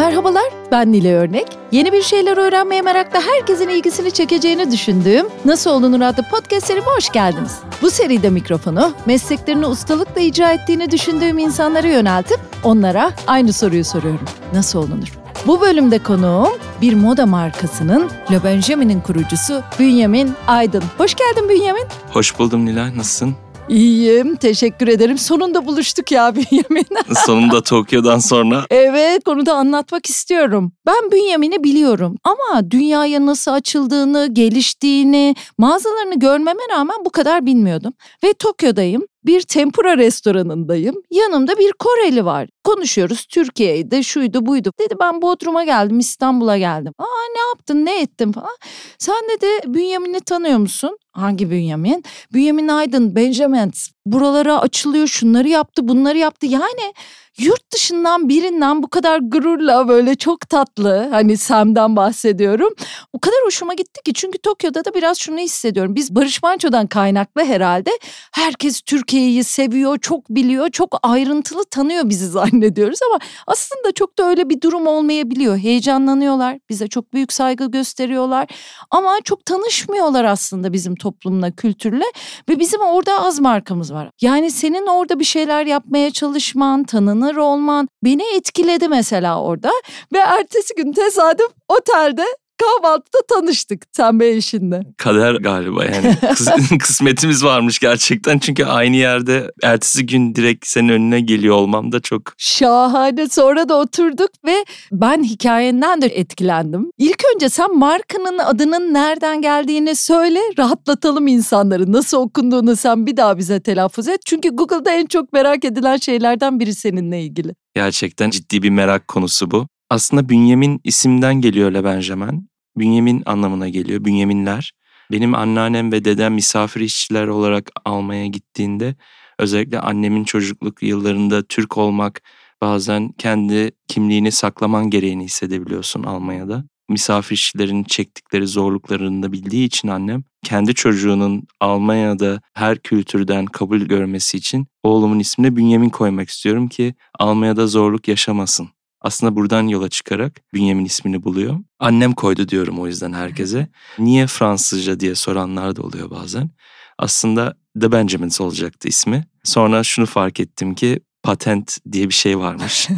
Merhabalar, ben Nile Örnek. Yeni bir şeyler öğrenmeye merakla herkesin ilgisini çekeceğini düşündüğüm Nasıl Olunur adlı podcast serime hoş geldiniz. Bu seride mikrofonu mesleklerini ustalıkla icra ettiğini düşündüğüm insanlara yöneltip onlara aynı soruyu soruyorum. Nasıl olunur? Bu bölümde konuğum bir moda markasının Le Benjamin'in kurucusu Bünyamin Aydın. Hoş geldin Bünyamin. Hoş buldum Nilay. Nasılsın? İyiyim, teşekkür ederim. Sonunda buluştuk ya Bünyamin. Sonunda Tokyo'dan sonra. Evet, konuda anlatmak istiyorum. Ben Bünyamin'i biliyorum ama dünyaya nasıl açıldığını, geliştiğini, mağazalarını görmeme rağmen bu kadar bilmiyordum. Ve Tokyo'dayım. Bir tempura restoranındayım. Yanımda bir Koreli var. Konuşuyoruz Türkiye'ydi, şuydu buydu. Dedi ben Bodrum'a geldim, İstanbul'a geldim. Aa ne yaptın, ne ettin falan. Sen dedi Bünyamin'i tanıyor musun? Hangi Bünyamin? Bünyamin Aydın, Benjamin. Buralara açılıyor, şunları yaptı, bunları yaptı. Yani yurt dışından birinden bu kadar gururla böyle çok tatlı hani Sam'dan bahsediyorum. O kadar hoşuma gitti ki çünkü Tokyo'da da biraz şunu hissediyorum. Biz Barış Manço'dan kaynaklı herhalde herkes Türkiye'yi seviyor, çok biliyor, çok ayrıntılı tanıyor bizi zannediyoruz ama aslında çok da öyle bir durum olmayabiliyor. Heyecanlanıyorlar, bize çok büyük saygı gösteriyorlar ama çok tanışmıyorlar aslında bizim toplumla, kültürle ve bizim orada az markamız var. Yani senin orada bir şeyler yapmaya çalışman, tanınır olman beni etkiledi mesela orada. Ve ertesi gün tesadüf otelde kahvaltıda tanıştık ve eşinle. Kader galiba yani kısmetimiz varmış gerçekten çünkü aynı yerde ertesi gün direkt senin önüne geliyor olmam da çok. Şahane sonra da oturduk ve ben hikayenden de etkilendim. İlk önce sen markanın adının nereden geldiğini söyle rahatlatalım insanları. Nasıl okunduğunu sen bir daha bize telaffuz et. Çünkü Google'da en çok merak edilen şeylerden biri seninle ilgili. Gerçekten ciddi bir merak konusu bu. Aslında Bünyamin isimden geliyor Le Benjamin. Bünyamin anlamına geliyor. Bünyaminler. Benim anneannem ve dedem misafir işçiler olarak almaya gittiğinde özellikle annemin çocukluk yıllarında Türk olmak bazen kendi kimliğini saklaman gereğini hissedebiliyorsun Almanya'da. Misafir işçilerin çektikleri zorluklarını da bildiği için annem kendi çocuğunun Almanya'da her kültürden kabul görmesi için oğlumun ismine Bünyamin koymak istiyorum ki Almanya'da zorluk yaşamasın. Aslında buradan yola çıkarak Bünyamin ismini buluyor. Annem koydu diyorum o yüzden herkese. Niye Fransızca diye soranlar da oluyor bazen. Aslında The Benjamins olacaktı ismi. Sonra şunu fark ettim ki patent diye bir şey varmış.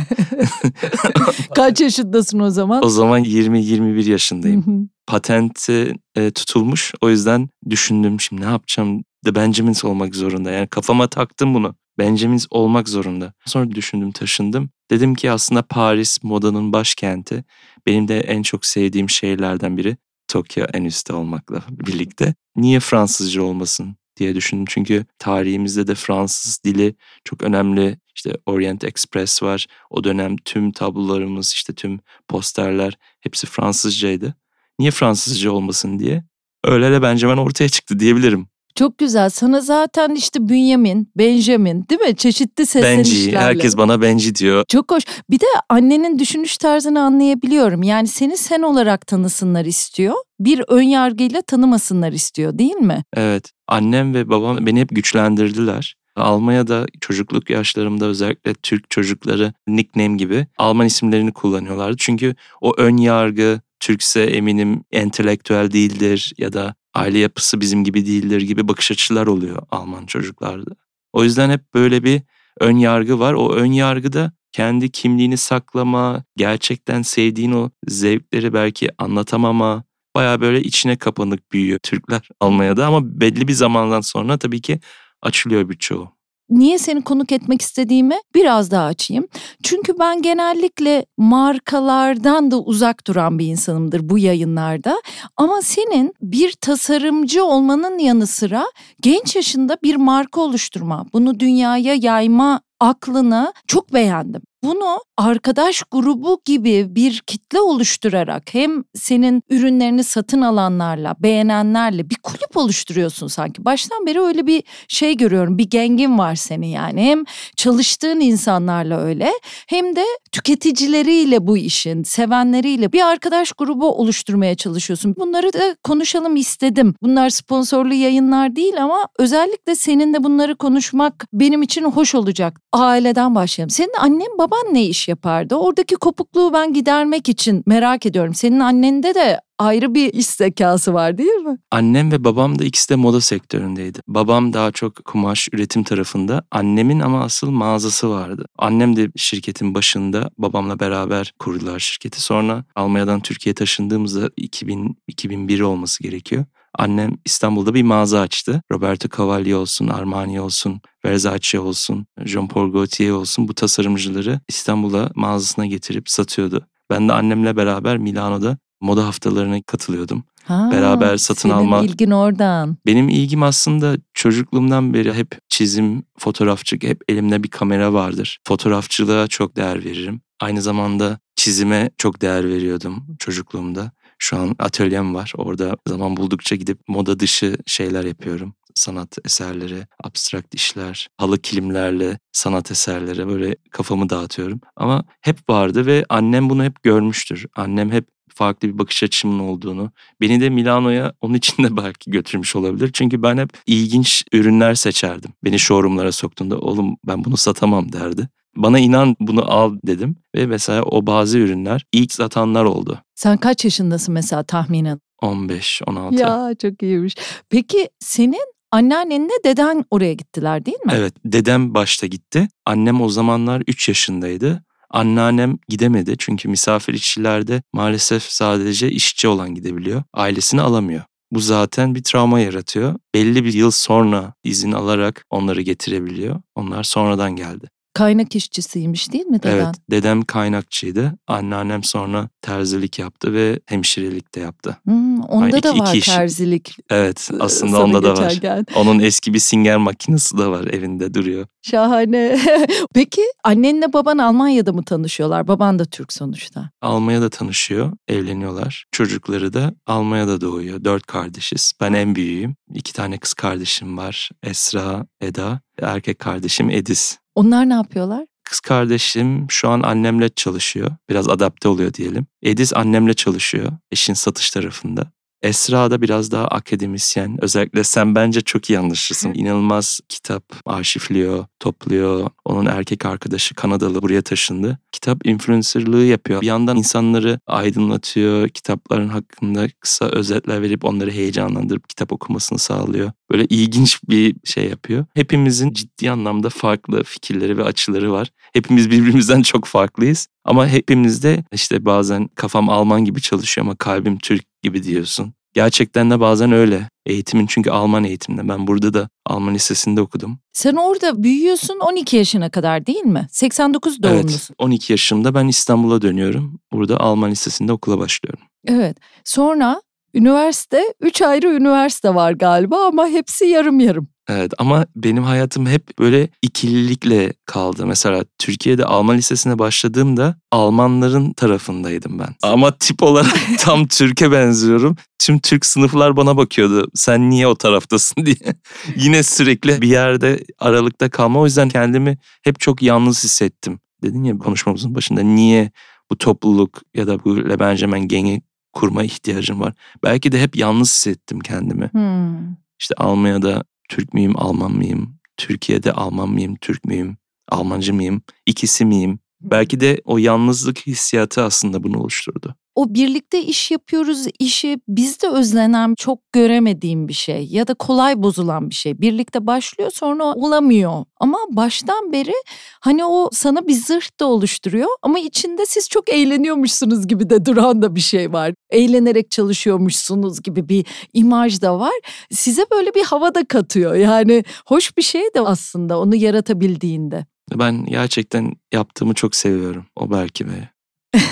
Kaç yaşındasın o zaman? O zaman 20-21 yaşındayım. Patenti e, tutulmuş. O yüzden düşündüm şimdi ne yapacağım? The Benjamins olmak zorunda. Yani kafama taktım bunu. Benjamins olmak zorunda. Sonra düşündüm taşındım. Dedim ki aslında Paris modanın başkenti. Benim de en çok sevdiğim şehirlerden biri. Tokyo en üstte olmakla birlikte. Niye Fransızca olmasın diye düşündüm. Çünkü tarihimizde de Fransız dili çok önemli. İşte Orient Express var. O dönem tüm tablolarımız, işte tüm posterler hepsi Fransızcaydı. Niye Fransızca olmasın diye. Öyle de bence ben ortaya çıktı diyebilirim. Çok güzel. Sana zaten işte Bünyamin, Benjamin değil mi? Çeşitli seslenişlerle. Benji. Herkes bana Benji diyor. Çok hoş. Bir de annenin düşünüş tarzını anlayabiliyorum. Yani seni sen olarak tanısınlar istiyor. Bir ön yargıyla tanımasınlar istiyor değil mi? Evet. Annem ve babam beni hep güçlendirdiler. Almanya'da çocukluk yaşlarımda özellikle Türk çocukları nickname gibi Alman isimlerini kullanıyorlardı. Çünkü o ön yargı Türkse eminim entelektüel değildir ya da aile yapısı bizim gibi değildir gibi bakış açılar oluyor Alman çocuklarda. O yüzden hep böyle bir ön yargı var. O ön yargı da kendi kimliğini saklama, gerçekten sevdiğin o zevkleri belki anlatamama, baya böyle içine kapanık büyüyor Türkler Almanya'da ama belli bir zamandan sonra tabii ki açılıyor birçoğu niye seni konuk etmek istediğimi biraz daha açayım. Çünkü ben genellikle markalardan da uzak duran bir insanımdır bu yayınlarda. Ama senin bir tasarımcı olmanın yanı sıra genç yaşında bir marka oluşturma, bunu dünyaya yayma aklını çok beğendim. Bunu arkadaş grubu gibi bir kitle oluşturarak hem senin ürünlerini satın alanlarla, beğenenlerle bir kulüp oluşturuyorsun sanki. Baştan beri öyle bir şey görüyorum. Bir gengin var senin yani. Hem çalıştığın insanlarla öyle hem de tüketicileriyle bu işin, sevenleriyle bir arkadaş grubu oluşturmaya çalışıyorsun. Bunları da konuşalım istedim. Bunlar sponsorlu yayınlar değil ama özellikle seninle bunları konuşmak benim için hoş olacak. Aileden başlayalım. Senin annen baban baban ne iş yapardı? Oradaki kopukluğu ben gidermek için merak ediyorum. Senin annende de ayrı bir iş zekası var değil mi? Annem ve babam da ikisi de moda sektöründeydi. Babam daha çok kumaş üretim tarafında. Annemin ama asıl mağazası vardı. Annem de şirketin başında babamla beraber kurdular şirketi. Sonra Almanya'dan Türkiye'ye taşındığımızda 2000 2001 olması gerekiyor. Annem İstanbul'da bir mağaza açtı. Roberto Cavalli olsun, Armani olsun, Versace olsun, Jean Paul Gaultier olsun bu tasarımcıları İstanbul'a mağazasına getirip satıyordu. Ben de annemle beraber Milano'da moda haftalarına katılıyordum. Ha, Beraber satın senin alma. ilgin oradan. Benim ilgim aslında çocukluğumdan beri hep çizim, fotoğrafçılık, hep elimde bir kamera vardır. Fotoğrafçılığa çok değer veririm. Aynı zamanda çizime çok değer veriyordum çocukluğumda. Şu an atölyem var. Orada zaman buldukça gidip moda dışı şeyler yapıyorum. Sanat eserleri, abstrakt işler, halı kilimlerle sanat eserleri böyle kafamı dağıtıyorum. Ama hep vardı ve annem bunu hep görmüştür. Annem hep farklı bir bakış açımın olduğunu. Beni de Milano'ya onun için de belki götürmüş olabilir. Çünkü ben hep ilginç ürünler seçerdim. Beni showroomlara soktuğunda oğlum ben bunu satamam derdi. Bana inan bunu al dedim ve mesela o bazı ürünler ilk satanlar oldu. Sen kaç yaşındasın mesela tahminen? 15, 16. Ya çok iyiymiş. Peki senin anneannenle deden oraya gittiler değil mi? Evet, dedem başta gitti. Annem o zamanlar 3 yaşındaydı. Anneannem gidemedi çünkü misafir işçilerde maalesef sadece işçi olan gidebiliyor. Ailesini alamıyor. Bu zaten bir travma yaratıyor. Belli bir yıl sonra izin alarak onları getirebiliyor. Onlar sonradan geldi. Kaynak işçisiymiş değil mi deden? Evet, dedem kaynakçıydı. Anneannem sonra terzilik yaptı ve hemşirelik de yaptı. Hmm, onda Ay, da iki- var iki iş. terzilik. Evet, e, aslında sana onda da var. geçerken. Onun eski bir singer makinesi de var evinde duruyor. Şahane. Peki annenle baban Almanya'da mı tanışıyorlar? Baban da Türk sonuçta. Almanya'da tanışıyor, evleniyorlar. Çocukları da Almanya'da doğuyor. Dört kardeşiz. Ben en büyüğüm. İki tane kız kardeşim var. Esra, Eda. Erkek kardeşim Ediz. Onlar ne yapıyorlar? Kız kardeşim şu an annemle çalışıyor. Biraz adapte oluyor diyelim. Ediz annemle çalışıyor. Eşin satış tarafında. Esra da biraz daha akademisyen. Özellikle sen bence çok iyi anlaşırsın. İnanılmaz kitap arşivliyor, topluyor. Onun erkek arkadaşı Kanadalı buraya taşındı. Kitap influencerlığı yapıyor. Bir yandan insanları aydınlatıyor. Kitapların hakkında kısa özetler verip onları heyecanlandırıp kitap okumasını sağlıyor. Böyle ilginç bir şey yapıyor. Hepimizin ciddi anlamda farklı fikirleri ve açıları var. Hepimiz birbirimizden çok farklıyız. Ama hepimiz de işte bazen kafam Alman gibi çalışıyor ama kalbim Türk gibi diyorsun. Gerçekten de bazen öyle. Eğitimin çünkü Alman eğitimde. Ben burada da Alman lisesinde okudum. Sen orada büyüyorsun 12 yaşına kadar değil mi? 89 doğumlusun. Evet 12 yaşımda ben İstanbul'a dönüyorum. Burada Alman lisesinde okula başlıyorum. Evet. Sonra üniversite, 3 ayrı üniversite var galiba ama hepsi yarım yarım. Evet ama benim hayatım hep böyle ikililikle kaldı. Mesela Türkiye'de Alman lisesine başladığımda Almanların tarafındaydım ben. Ama tip olarak tam Türk'e benziyorum. Tüm Türk sınıflar bana bakıyordu. Sen niye o taraftasın diye. Yine sürekli bir yerde aralıkta kalma. O yüzden kendimi hep çok yalnız hissettim. Dedin ya konuşmamızın başında niye bu topluluk ya da bu Le Benjamin gengi kurma ihtiyacım var. Belki de hep yalnız hissettim kendimi. Hmm. İşte Almanya'da Türk müyüm, Alman mıyım? Türkiye'de Alman mıyım, Türk müyüm? Almancı mıyım? İkisi miyim? Belki de o yalnızlık hissiyatı aslında bunu oluşturdu. O birlikte iş yapıyoruz işi bizde özlenen çok göremediğim bir şey ya da kolay bozulan bir şey. Birlikte başlıyor sonra olamıyor. Ama baştan beri hani o sana bir zırh da oluşturuyor ama içinde siz çok eğleniyormuşsunuz gibi de duran da bir şey var. Eğlenerek çalışıyormuşsunuz gibi bir imaj da var. Size böyle bir hava da katıyor. Yani hoş bir şey de aslında onu yaratabildiğinde. Ben gerçekten yaptığımı çok seviyorum. O belki be.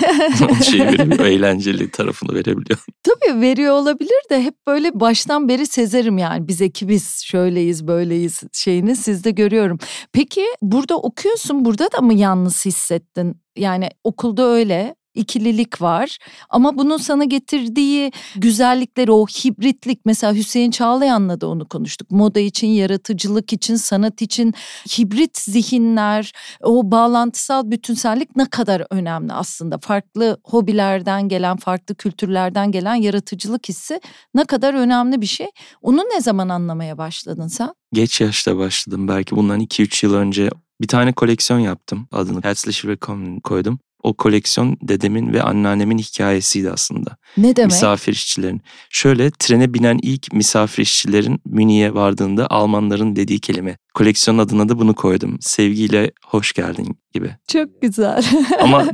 şeyi verebiliyor, eğlenceli tarafını verebiliyor. Tabii veriyor olabilir de hep böyle baştan beri sezerim yani biz ekibiz şöyleyiz böyleyiz şeyini sizde görüyorum. Peki burada okuyorsun burada da mı yalnız hissettin? Yani okulda öyle ikililik var ama bunun sana getirdiği güzellikleri o hibritlik mesela Hüseyin Çağlayan'la da onu konuştuk. Moda için, yaratıcılık için, sanat için hibrit zihinler, o bağlantısal bütünsellik ne kadar önemli aslında. Farklı hobilerden gelen, farklı kültürlerden gelen yaratıcılık hissi ne kadar önemli bir şey. Onu ne zaman anlamaya başladın sen? Geç yaşta başladım. Belki bundan 2-3 yıl önce Bir tane koleksiyon yaptım. Adını Herzlich Willkommen koydum. O koleksiyon dedemin ve anneannemin hikayesiydi aslında. Ne demek? Misafir işçilerin. Şöyle trene binen ilk misafir işçilerin Münih'e vardığında Almanların dediği kelime. Koleksiyon adına da bunu koydum. Sevgiyle hoş geldin gibi. Çok güzel. Ama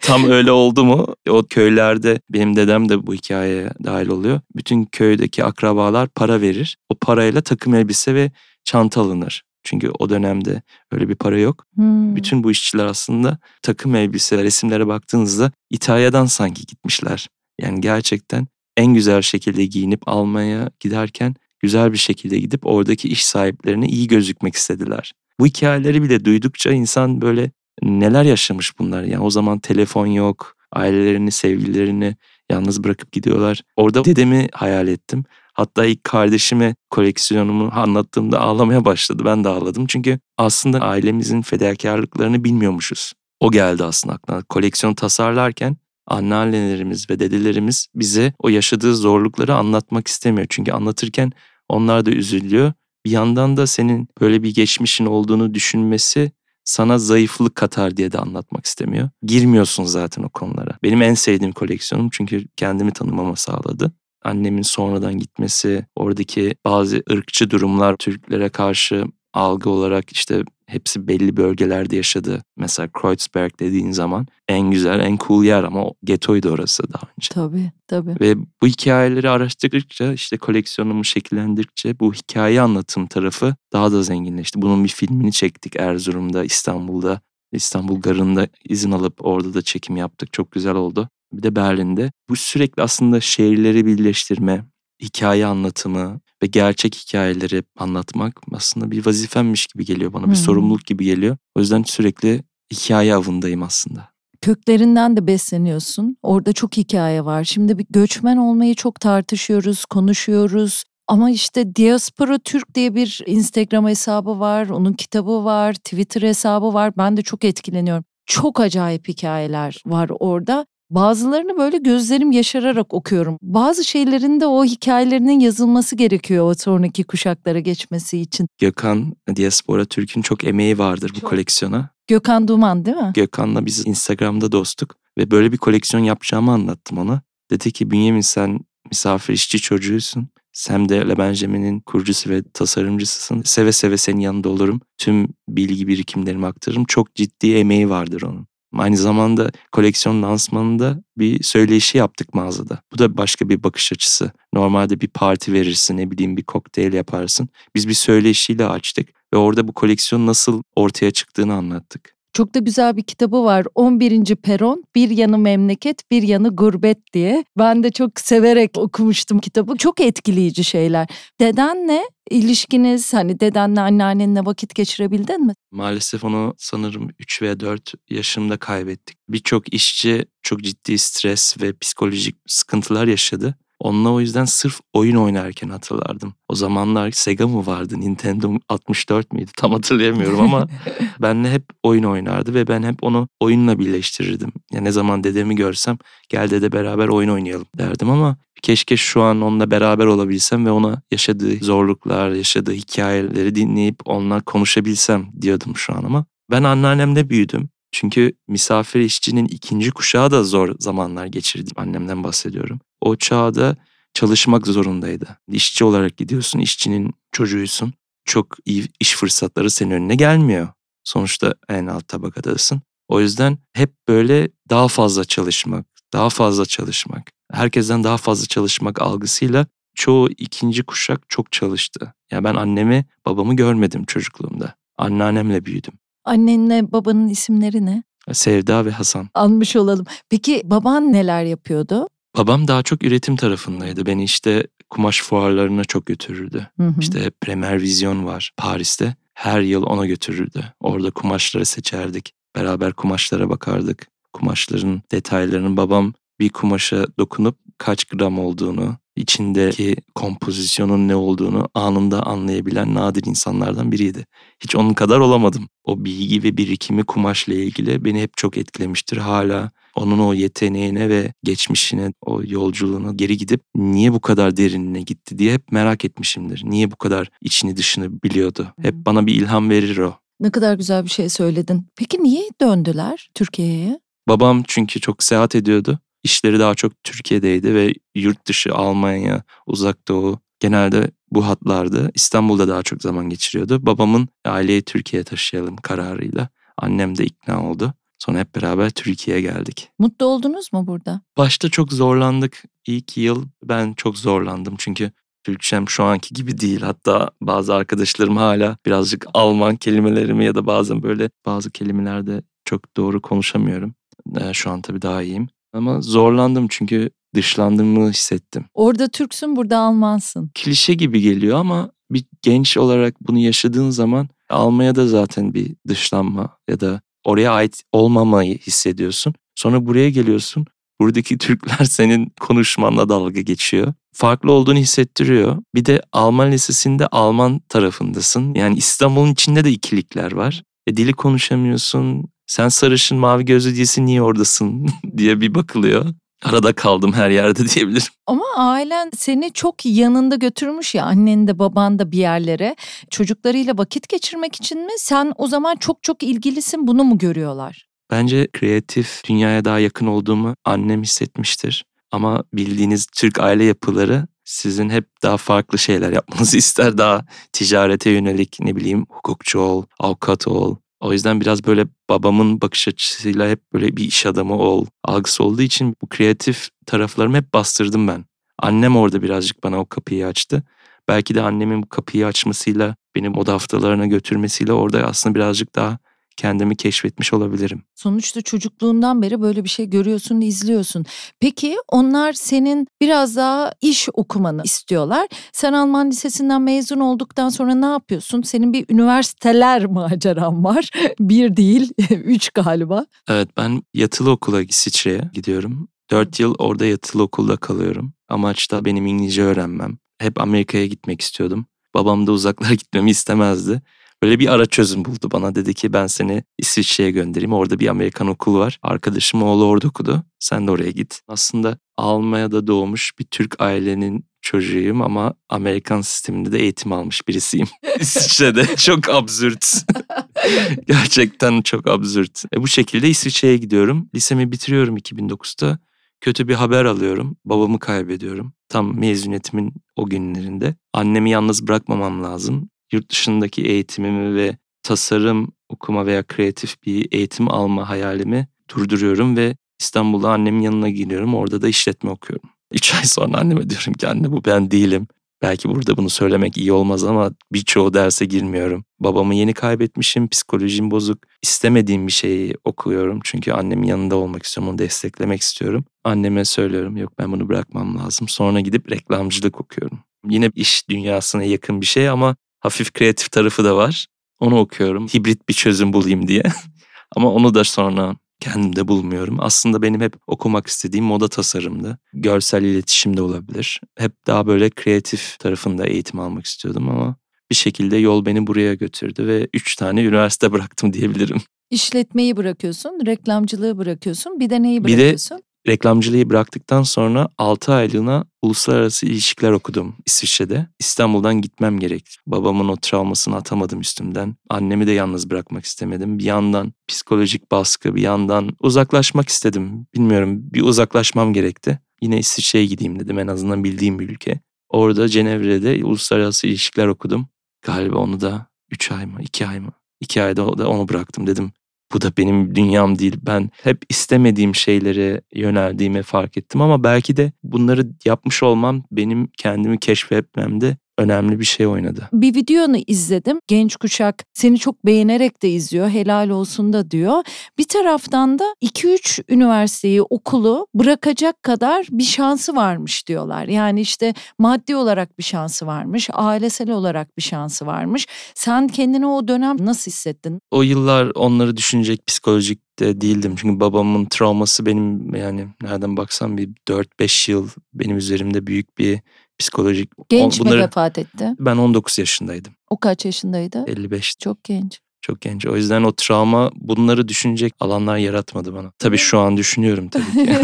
tam öyle oldu mu? O köylerde benim dedem de bu hikayeye dahil oluyor. Bütün köydeki akrabalar para verir. O parayla takım elbise ve çanta alınır. Çünkü o dönemde öyle bir para yok. Hmm. Bütün bu işçiler aslında takım elbise, resimlere baktığınızda İtalya'dan sanki gitmişler. Yani gerçekten en güzel şekilde giyinip almaya giderken güzel bir şekilde gidip oradaki iş sahiplerine iyi gözükmek istediler. Bu hikayeleri bile duydukça insan böyle neler yaşamış bunlar. Yani o zaman telefon yok, ailelerini, sevgililerini yalnız bırakıp gidiyorlar. Orada dedemi hayal ettim. Hatta ilk kardeşime koleksiyonumu anlattığımda ağlamaya başladı. Ben de ağladım. Çünkü aslında ailemizin fedakarlıklarını bilmiyormuşuz. O geldi aslında aklına. Koleksiyon tasarlarken anneannelerimiz ve dedelerimiz bize o yaşadığı zorlukları anlatmak istemiyor. Çünkü anlatırken onlar da üzülüyor. Bir yandan da senin böyle bir geçmişin olduğunu düşünmesi sana zayıflık katar diye de anlatmak istemiyor. Girmiyorsun zaten o konulara. Benim en sevdiğim koleksiyonum çünkü kendimi tanımama sağladı annemin sonradan gitmesi, oradaki bazı ırkçı durumlar Türklere karşı algı olarak işte hepsi belli bölgelerde yaşadı. Mesela Kreuzberg dediğin zaman en güzel, en cool yer ama o getoydu orası daha önce. Tabii, tabii. Ve bu hikayeleri araştırdıkça işte koleksiyonumu şekillendirdikçe bu hikaye anlatım tarafı daha da zenginleşti. Bunun bir filmini çektik Erzurum'da, İstanbul'da. İstanbul Garı'nda izin alıp orada da çekim yaptık. Çok güzel oldu bir de Berlin'de. Bu sürekli aslında şehirleri birleştirme, hikaye anlatımı ve gerçek hikayeleri anlatmak aslında bir vazifemmiş gibi geliyor bana. Bir hmm. sorumluluk gibi geliyor. O yüzden sürekli hikaye avındayım aslında. Köklerinden de besleniyorsun. Orada çok hikaye var. Şimdi bir göçmen olmayı çok tartışıyoruz, konuşuyoruz. Ama işte Diaspora Türk diye bir Instagram hesabı var, onun kitabı var, Twitter hesabı var. Ben de çok etkileniyorum. Çok acayip hikayeler var orada Bazılarını böyle gözlerim yaşararak okuyorum. Bazı şeylerin de o hikayelerinin yazılması gerekiyor o sonraki kuşaklara geçmesi için. Gökhan Diaspora Türk'ün çok emeği vardır bu çok. koleksiyona. Gökhan Duman değil mi? Gökhan'la biz Instagram'da dostuk ve böyle bir koleksiyon yapacağımı anlattım ona. Dedi ki Bünyamin sen misafir işçi çocuğusun. Sen de Le Benjamin'in kurucusu ve tasarımcısısın. Seve seve senin yanında olurum. Tüm bilgi birikimlerimi aktarırım. Çok ciddi emeği vardır onun. Aynı zamanda koleksiyon lansmanında bir söyleşi yaptık mağazada. Bu da başka bir bakış açısı. Normalde bir parti verirsin, ne bileyim bir kokteyl yaparsın. Biz bir söyleşiyle açtık ve orada bu koleksiyon nasıl ortaya çıktığını anlattık. Çok da güzel bir kitabı var. 11. Peron, bir yanı memleket, bir yanı gurbet diye. Ben de çok severek okumuştum kitabı. Çok etkileyici şeyler. Dedenle ilişkiniz, hani dedenle anneannenle vakit geçirebildin mi? Maalesef onu sanırım 3 veya 4 yaşımda kaybettik. Birçok işçi çok ciddi stres ve psikolojik sıkıntılar yaşadı. Onunla o yüzden sırf oyun oynarken hatırlardım. O zamanlar Sega mı vardı, Nintendo 64 miydi tam hatırlayamıyorum ama benle hep oyun oynardı ve ben hep onu oyunla birleştirirdim. Yani ne zaman dedemi görsem gel dede beraber oyun oynayalım derdim ama keşke şu an onunla beraber olabilsem ve ona yaşadığı zorluklar, yaşadığı hikayeleri dinleyip onunla konuşabilsem diyordum şu an ama ben anneannemde büyüdüm. Çünkü misafir işçinin ikinci kuşağı da zor zamanlar geçirdi. Annemden bahsediyorum. O çağda çalışmak zorundaydı. İşçi olarak gidiyorsun, işçinin çocuğuysun. Çok iyi iş fırsatları senin önüne gelmiyor. Sonuçta en alt tabakadasın. O yüzden hep böyle daha fazla çalışmak, daha fazla çalışmak, herkesten daha fazla çalışmak algısıyla çoğu ikinci kuşak çok çalıştı. Yani ben annemi, babamı görmedim çocukluğumda. Anneannemle büyüdüm. Annenle babanın isimleri ne? Sevda ve Hasan. Anmış olalım. Peki baban neler yapıyordu? Babam daha çok üretim tarafındaydı. Beni işte kumaş fuarlarına çok götürürdü. Hı hı. İşte Premier Vizyon var Paris'te. Her yıl ona götürürdü. Orada kumaşları seçerdik. Beraber kumaşlara bakardık. Kumaşların detaylarını babam bir kumaşa dokunup kaç gram olduğunu, içindeki kompozisyonun ne olduğunu anında anlayabilen nadir insanlardan biriydi. Hiç onun kadar olamadım. O bilgi ve birikimi kumaşla ilgili beni hep çok etkilemiştir. Hala onun o yeteneğine ve geçmişine, o yolculuğuna geri gidip niye bu kadar derinine gitti diye hep merak etmişimdir. Niye bu kadar içini dışını biliyordu. Hep bana bir ilham verir o. Ne kadar güzel bir şey söyledin. Peki niye döndüler Türkiye'ye? Babam çünkü çok seyahat ediyordu. İşleri daha çok Türkiye'deydi ve yurt dışı Almanya, Uzak Doğu genelde bu hatlardı. İstanbul'da daha çok zaman geçiriyordu. Babamın aileyi Türkiye'ye taşıyalım kararıyla. Annem de ikna oldu. Sonra hep beraber Türkiye'ye geldik. Mutlu oldunuz mu burada? Başta çok zorlandık. İlk yıl ben çok zorlandım çünkü Türkçem şu anki gibi değil. Hatta bazı arkadaşlarım hala birazcık Alman kelimelerimi ya da bazen böyle bazı kelimelerde çok doğru konuşamıyorum. Ee, şu an tabii daha iyiyim. Ama zorlandım çünkü dışlandığımı hissettim. Orada Türksün, burada Almansın. Klişe gibi geliyor ama bir genç olarak bunu yaşadığın zaman Almanya'da zaten bir dışlanma ya da oraya ait olmamayı hissediyorsun. Sonra buraya geliyorsun. Buradaki Türkler senin konuşmanla dalga geçiyor. Farklı olduğunu hissettiriyor. Bir de Alman lisesinde Alman tarafındasın. Yani İstanbul'un içinde de ikilikler var. E, dili konuşamıyorsun. Sen sarışın mavi gözlü değilsin niye oradasın diye bir bakılıyor. Arada kaldım her yerde diyebilirim. Ama ailen seni çok yanında götürmüş ya annen de baban da bir yerlere. Çocuklarıyla vakit geçirmek için mi? Sen o zaman çok çok ilgilisin bunu mu görüyorlar? Bence kreatif dünyaya daha yakın olduğumu annem hissetmiştir. Ama bildiğiniz Türk aile yapıları sizin hep daha farklı şeyler yapmanızı ister. Daha ticarete yönelik ne bileyim hukukçu ol, avukat ol. O yüzden biraz böyle babamın bakış açısıyla hep böyle bir iş adamı ol algısı olduğu için bu kreatif taraflarımı hep bastırdım ben. Annem orada birazcık bana o kapıyı açtı. Belki de annemin bu kapıyı açmasıyla benim oda haftalarına götürmesiyle orada aslında birazcık daha kendimi keşfetmiş olabilirim. Sonuçta çocukluğundan beri böyle bir şey görüyorsun, izliyorsun. Peki onlar senin biraz daha iş okumanı istiyorlar. Sen Alman lisesinden mezun olduktan sonra ne yapıyorsun? Senin bir üniversiteler maceran var. bir değil, üç galiba. Evet ben yatılı okula İsviçre'ye gidiyorum. Dört yıl orada yatılı okulda kalıyorum. Amaç da benim İngilizce öğrenmem. Hep Amerika'ya gitmek istiyordum. Babam da uzaklara gitmemi istemezdi. Böyle bir ara çözüm buldu bana. Dedi ki ben seni İsviçre'ye göndereyim. Orada bir Amerikan okulu var. Arkadaşım oğlu orada okudu. Sen de oraya git. Aslında Almanya'da doğmuş bir Türk ailenin çocuğuyum ama Amerikan sisteminde de eğitim almış birisiyim. İsviçre'de çok absürt. Gerçekten çok absürt. E bu şekilde İsviçre'ye gidiyorum. Lisemi bitiriyorum 2009'da. Kötü bir haber alıyorum. Babamı kaybediyorum. Tam mezuniyetimin o günlerinde. Annemi yalnız bırakmamam lazım yurt dışındaki eğitimimi ve tasarım okuma veya kreatif bir eğitim alma hayalimi durduruyorum ve İstanbul'da annemin yanına gidiyorum. Orada da işletme okuyorum. Üç ay sonra anneme diyorum ki anne bu ben değilim. Belki burada bunu söylemek iyi olmaz ama birçoğu derse girmiyorum. Babamı yeni kaybetmişim, psikolojim bozuk. İstemediğim bir şeyi okuyorum çünkü annemin yanında olmak istiyorum, onu desteklemek istiyorum. Anneme söylüyorum yok ben bunu bırakmam lazım. Sonra gidip reklamcılık okuyorum. Yine iş dünyasına yakın bir şey ama hafif kreatif tarafı da var. Onu okuyorum. Hibrit bir çözüm bulayım diye. Ama onu da sonra kendimde bulmuyorum. Aslında benim hep okumak istediğim moda tasarımdı. Görsel iletişim de olabilir. Hep daha böyle kreatif tarafında eğitim almak istiyordum ama bir şekilde yol beni buraya götürdü ve üç tane üniversite bıraktım diyebilirim. İşletmeyi bırakıyorsun, reklamcılığı bırakıyorsun, bir de neyi bırakıyorsun? Bir de reklamcılığı bıraktıktan sonra 6 aylığına uluslararası ilişkiler okudum İsviçre'de. İstanbul'dan gitmem gerekti. Babamın o travmasını atamadım üstümden. Annemi de yalnız bırakmak istemedim. Bir yandan psikolojik baskı, bir yandan uzaklaşmak istedim. Bilmiyorum bir uzaklaşmam gerekti. Yine İsviçre'ye gideyim dedim en azından bildiğim bir ülke. Orada Cenevre'de uluslararası ilişkiler okudum. Galiba onu da 3 ay mı 2 ay mı? 2 ayda da onu bıraktım dedim bu da benim dünyam değil. Ben hep istemediğim şeylere yöneldiğimi fark ettim ama belki de bunları yapmış olmam benim kendimi keşfetmemde önemli bir şey oynadı. Bir videonu izledim. Genç kuşak seni çok beğenerek de izliyor. Helal olsun da diyor. Bir taraftan da 2-3 üniversiteyi, okulu bırakacak kadar bir şansı varmış diyorlar. Yani işte maddi olarak bir şansı varmış, ailesel olarak bir şansı varmış. Sen kendini o dönem nasıl hissettin? O yıllar onları düşünecek psikolojik de değildim. Çünkü babamın travması benim yani nereden baksam bir 4-5 yıl benim üzerimde büyük bir psikolojik... Genç bunları, mi vefat etti? Ben 19 yaşındaydım. O kaç yaşındaydı? 55. Çok genç. Çok genç. O yüzden o travma bunları düşünecek alanlar yaratmadı bana. Tabii şu an düşünüyorum tabii ki.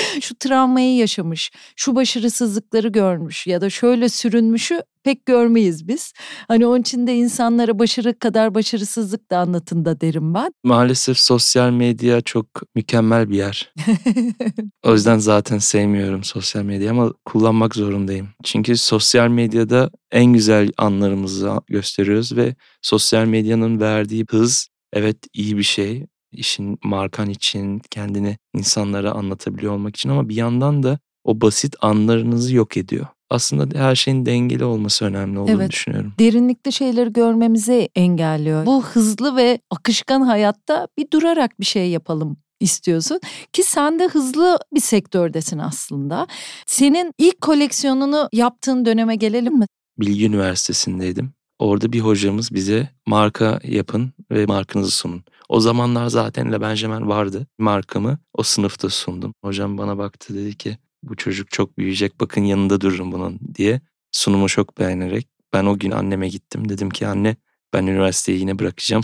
şu travmayı yaşamış, şu başarısızlıkları görmüş ya da şöyle sürünmüşü pek görmeyiz biz. Hani onun için de insanlara başarı kadar başarısızlık da anlatın da derim ben. Maalesef sosyal medya çok mükemmel bir yer. o yüzden zaten sevmiyorum sosyal medyayı ama kullanmak zorundayım. Çünkü sosyal medyada en güzel anlarımızı gösteriyoruz ve sosyal medyanın verdiği hız evet iyi bir şey. İşin markan için, kendini insanlara anlatabiliyor olmak için ama bir yandan da o basit anlarınızı yok ediyor. Aslında her şeyin dengeli olması önemli olduğunu Evet. düşünüyorum. Derinlikli şeyleri görmemizi engelliyor. Bu hızlı ve akışkan hayatta bir durarak bir şey yapalım istiyorsun ki sen de hızlı bir sektördesin aslında. Senin ilk koleksiyonunu yaptığın döneme gelelim mi? Bilgi Üniversitesi'ndeydim. Orada bir hocamız bize marka yapın ve markanızı sunun. O zamanlar zaten Le Benjamin vardı. Markamı o sınıfta sundum. Hocam bana baktı dedi ki bu çocuk çok büyüyecek bakın yanında dururum bunun diye. Sunumu çok beğenerek ben o gün anneme gittim. Dedim ki anne ben üniversiteyi yine bırakacağım.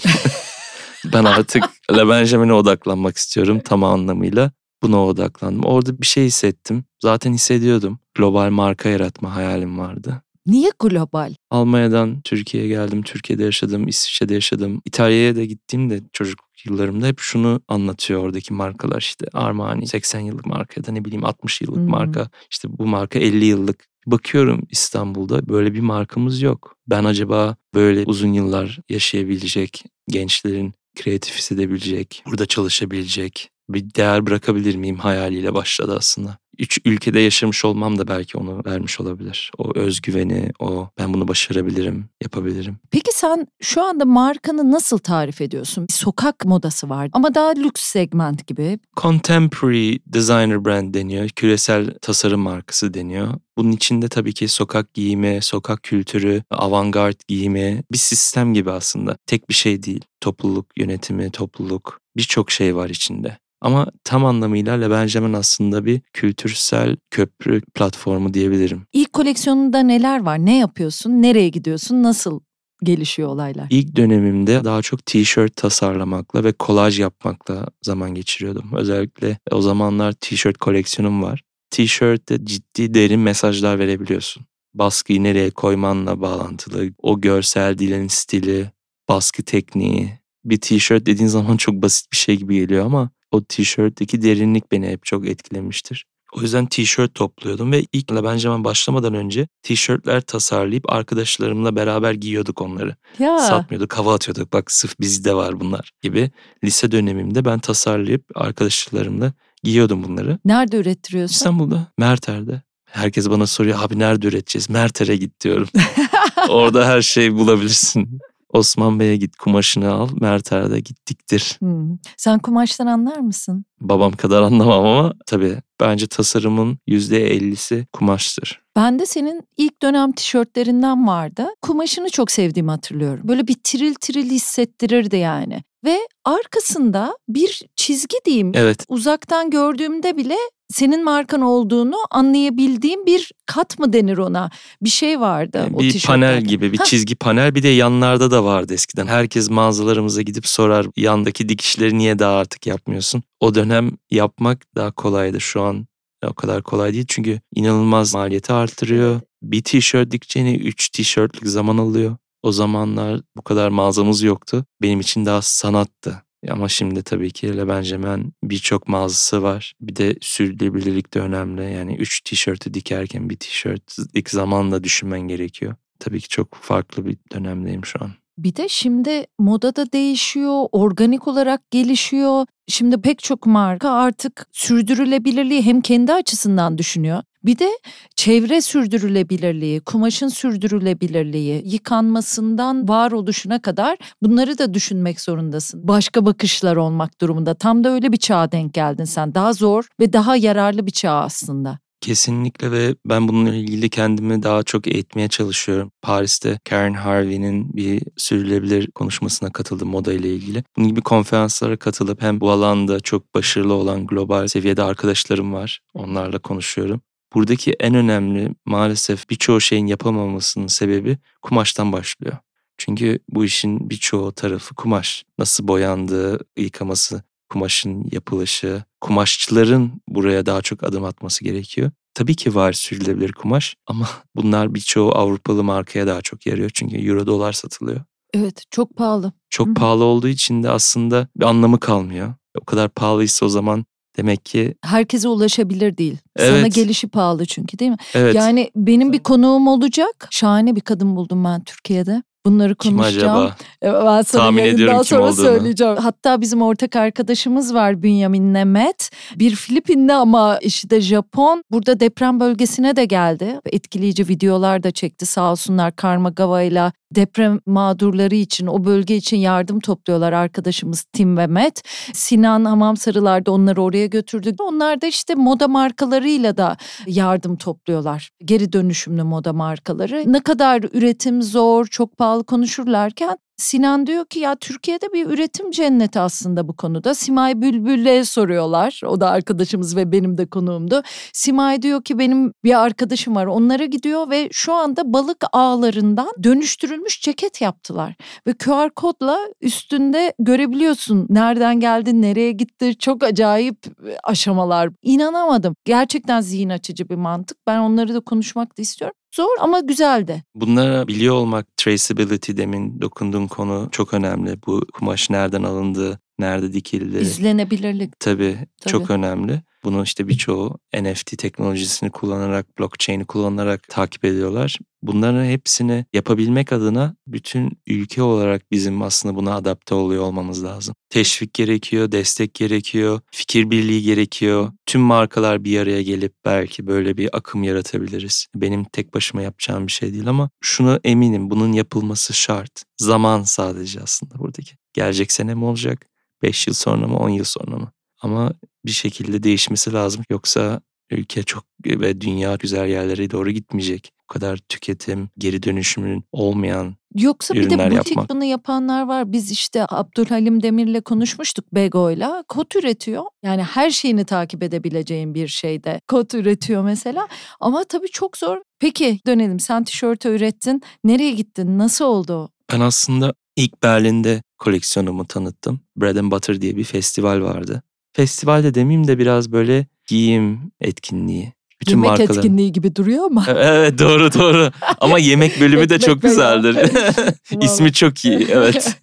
ben artık Le Benjamin'e odaklanmak istiyorum tam anlamıyla. Buna odaklandım. Orada bir şey hissettim. Zaten hissediyordum. Global marka yaratma hayalim vardı. Niye global? Almanya'dan Türkiye'ye geldim. Türkiye'de yaşadım, İsviçre'de yaşadım. İtalya'ya da gittiğimde çocukluk yıllarımda hep şunu anlatıyor oradaki markalar işte Armani 80 yıllık marka ya da ne bileyim 60 yıllık Hmm. marka işte bu marka 50 yıllık. Bakıyorum İstanbul'da böyle bir markamız yok. Ben acaba böyle uzun yıllar yaşayabilecek gençlerin kreatif hissedebilecek, burada çalışabilecek bir değer bırakabilir miyim hayaliyle başladı aslında. Üç ülkede yaşamış olmam da belki onu vermiş olabilir. O özgüveni, o ben bunu başarabilirim, yapabilirim. Peki sen şu anda markanı nasıl tarif ediyorsun? Bir sokak modası var ama daha lüks segment gibi. Contemporary designer brand deniyor. Küresel tasarım markası deniyor. Bunun içinde tabii ki sokak giyimi, sokak kültürü, avantgard giyimi bir sistem gibi aslında. Tek bir şey değil. Topluluk yönetimi, topluluk birçok şey var içinde. Ama tam anlamıyla Le Benjamin aslında bir kültürsel köprü platformu diyebilirim. İlk koleksiyonunda neler var? Ne yapıyorsun? Nereye gidiyorsun? Nasıl gelişiyor olaylar? İlk dönemimde daha çok t-shirt tasarlamakla ve kolaj yapmakla zaman geçiriyordum. Özellikle o zamanlar t-shirt koleksiyonum var. T-shirtte ciddi derin mesajlar verebiliyorsun. Baskıyı nereye koymanla bağlantılı, o görsel dilin stili, baskı tekniği. Bir t-shirt dediğin zaman çok basit bir şey gibi geliyor ama o t-shirtteki derinlik beni hep çok etkilemiştir. O yüzden t-shirt topluyordum ve ilk Le Benjamin başlamadan önce t-shirtler tasarlayıp arkadaşlarımla beraber giyiyorduk onları Ya satmıyorduk, hava atıyorduk. Bak sırf bizde var bunlar gibi. Lise dönemimde ben tasarlayıp arkadaşlarımla giyiyordum bunları. nerede ürettiriyorsun? İstanbul'da, Merter'de. Herkes bana soruyor abi nerede üreteceğiz? Merter'e git diyorum. Orada her şeyi bulabilirsin. Osman Bey'e git kumaşını al, Merter'de git diktir. Hmm. Sen kumaştan anlar mısın? Babam kadar anlamam ama tabii bence tasarımın %50'si kumaştır. Ben de senin ilk dönem tişörtlerinden vardı. Kumaşını çok sevdiğimi hatırlıyorum. Böyle bir tiril tiril hissettirirdi yani. Ve arkasında bir çizgi diyeyim. Evet, Uzaktan gördüğümde bile senin markan olduğunu anlayabildiğim bir kat mı denir ona? Bir şey vardı o bir tişörtlerde. panel gibi bir Hah. çizgi panel bir de yanlarda da vardı eskiden. Herkes mağazalarımıza gidip sorar yandaki dikişleri niye daha artık yapmıyorsun? O dönem yapmak daha kolaydı şu an o kadar kolay değil çünkü inanılmaz maliyeti artırıyor. Bir tişört dikeceğine 3 tişörtlük zaman alıyor. O zamanlar bu kadar mağazamız yoktu. Benim için daha sanattı. Ama şimdi tabii ki Le Benjamin birçok mağazası var. Bir de sürdürülebilirlik de önemli. Yani 3 tişörtü dikerken bir tişört ilk zamanla düşünmen gerekiyor. Tabii ki çok farklı bir dönemdeyim şu an. Bir de şimdi moda da değişiyor, organik olarak gelişiyor. Şimdi pek çok marka artık sürdürülebilirliği hem kendi açısından düşünüyor. Bir de çevre sürdürülebilirliği, kumaşın sürdürülebilirliği, yıkanmasından varoluşuna kadar bunları da düşünmek zorundasın. Başka bakışlar olmak durumunda. Tam da öyle bir çağa denk geldin sen. Daha zor ve daha yararlı bir çağ aslında. Kesinlikle ve ben bununla ilgili kendimi daha çok eğitmeye çalışıyorum. Paris'te Karen Harvey'nin bir sürdürülebilir konuşmasına katıldım moda ile ilgili. Bunun gibi konferanslara katılıp hem bu alanda çok başarılı olan global seviyede arkadaşlarım var. Onlarla konuşuyorum. Buradaki en önemli maalesef birçoğu şeyin yapamamasının sebebi kumaştan başlıyor. Çünkü bu işin birçoğu tarafı kumaş. Nasıl boyandığı, yıkaması, kumaşın yapılışı, kumaşçıların buraya daha çok adım atması gerekiyor. Tabii ki var sürülebilir kumaş ama bunlar birçoğu Avrupalı markaya daha çok yarıyor. Çünkü euro dolar satılıyor. Evet çok pahalı. Çok Hı hı. pahalı olduğu için de aslında bir anlamı kalmıyor. O kadar pahalıysa o zaman demek ki Herkese ulaşabilir değil. Sana Evet. gelişi pahalı çünkü değil mi? evet Yani benim bir konuğum olacak. Şahane bir kadın buldum ben Türkiye'de. Bunları kim konuşacağım. acaba? E, Ben sana Tahmin ediyorum kim sonra olduğunu. söyleyeceğim. Hatta bizim ortak arkadaşımız var Bünyamin Nemet. Bir Filipinli ama eşi de Japon. Burada deprem bölgesine de geldi. Etkileyici videolar da çekti sağ olsunlar Karmagava ile deprem mağdurları için o bölge için yardım topluyorlar arkadaşımız Tim ve Matt. Sinan Hamamsarılar da onları oraya götürdü. Onlar da işte moda markalarıyla da yardım topluyorlar. Geri dönüşümlü moda markaları. Ne kadar üretim zor, çok pahalı konuşurlarken Sinan diyor ki ya Türkiye'de bir üretim cenneti aslında bu konuda. Simay Bülbül'e soruyorlar. O da arkadaşımız ve benim de konuğumdu. Simay diyor ki benim bir arkadaşım var. Onlara gidiyor ve şu anda balık ağlarından dönüştürülmüş ceket yaptılar. Ve QR kodla üstünde görebiliyorsun nereden geldi, nereye gitti. Çok acayip aşamalar. İnanamadım. Gerçekten zihin açıcı bir mantık. Ben onları da konuşmak da istiyorum. Zor ama güzeldi. Bunları biliyor olmak, traceability demin dokunduğun konu çok önemli. Bu kumaş nereden alındı, nerede dikildi. İzlenebilirlik. Tabii, Tabii. çok önemli. Bunu işte birçoğu NFT teknolojisini kullanarak, blockchain'i kullanarak takip ediyorlar. Bunların hepsini yapabilmek adına bütün ülke olarak bizim aslında buna adapte oluyor olmamız lazım. Teşvik gerekiyor, destek gerekiyor, fikir birliği gerekiyor. Tüm markalar bir araya gelip belki böyle bir akım yaratabiliriz. Benim tek başıma yapacağım bir şey değil ama şunu eminim bunun yapılması şart. Zaman sadece aslında buradaki. Gelecek sene mi olacak? 5 yıl sonra mı 10 yıl sonra mı? Ama bir şekilde değişmesi lazım. Yoksa ülke çok ve dünya güzel yerlere doğru gitmeyecek. Bu kadar tüketim, geri dönüşümün olmayan Yoksa bir de butik yapmak. bunu yapanlar var. Biz işte Abdülhalim Demir'le konuşmuştuk Bego'yla. Kot üretiyor. Yani her şeyini takip edebileceğin bir şeyde kot üretiyor mesela. Ama tabii çok zor. Peki dönelim. Sen tişörtü ürettin. Nereye gittin? Nasıl oldu? Ben aslında ilk Berlin'de koleksiyonumu tanıttım. Bread and Butter diye bir festival vardı. Festival de demeyeyim de biraz böyle giyim etkinliği. Bütün Yemek markaların. etkinliği gibi duruyor ama. Evet doğru doğru. Ama yemek bölümü de çok güzeldir. İsmi çok iyi evet.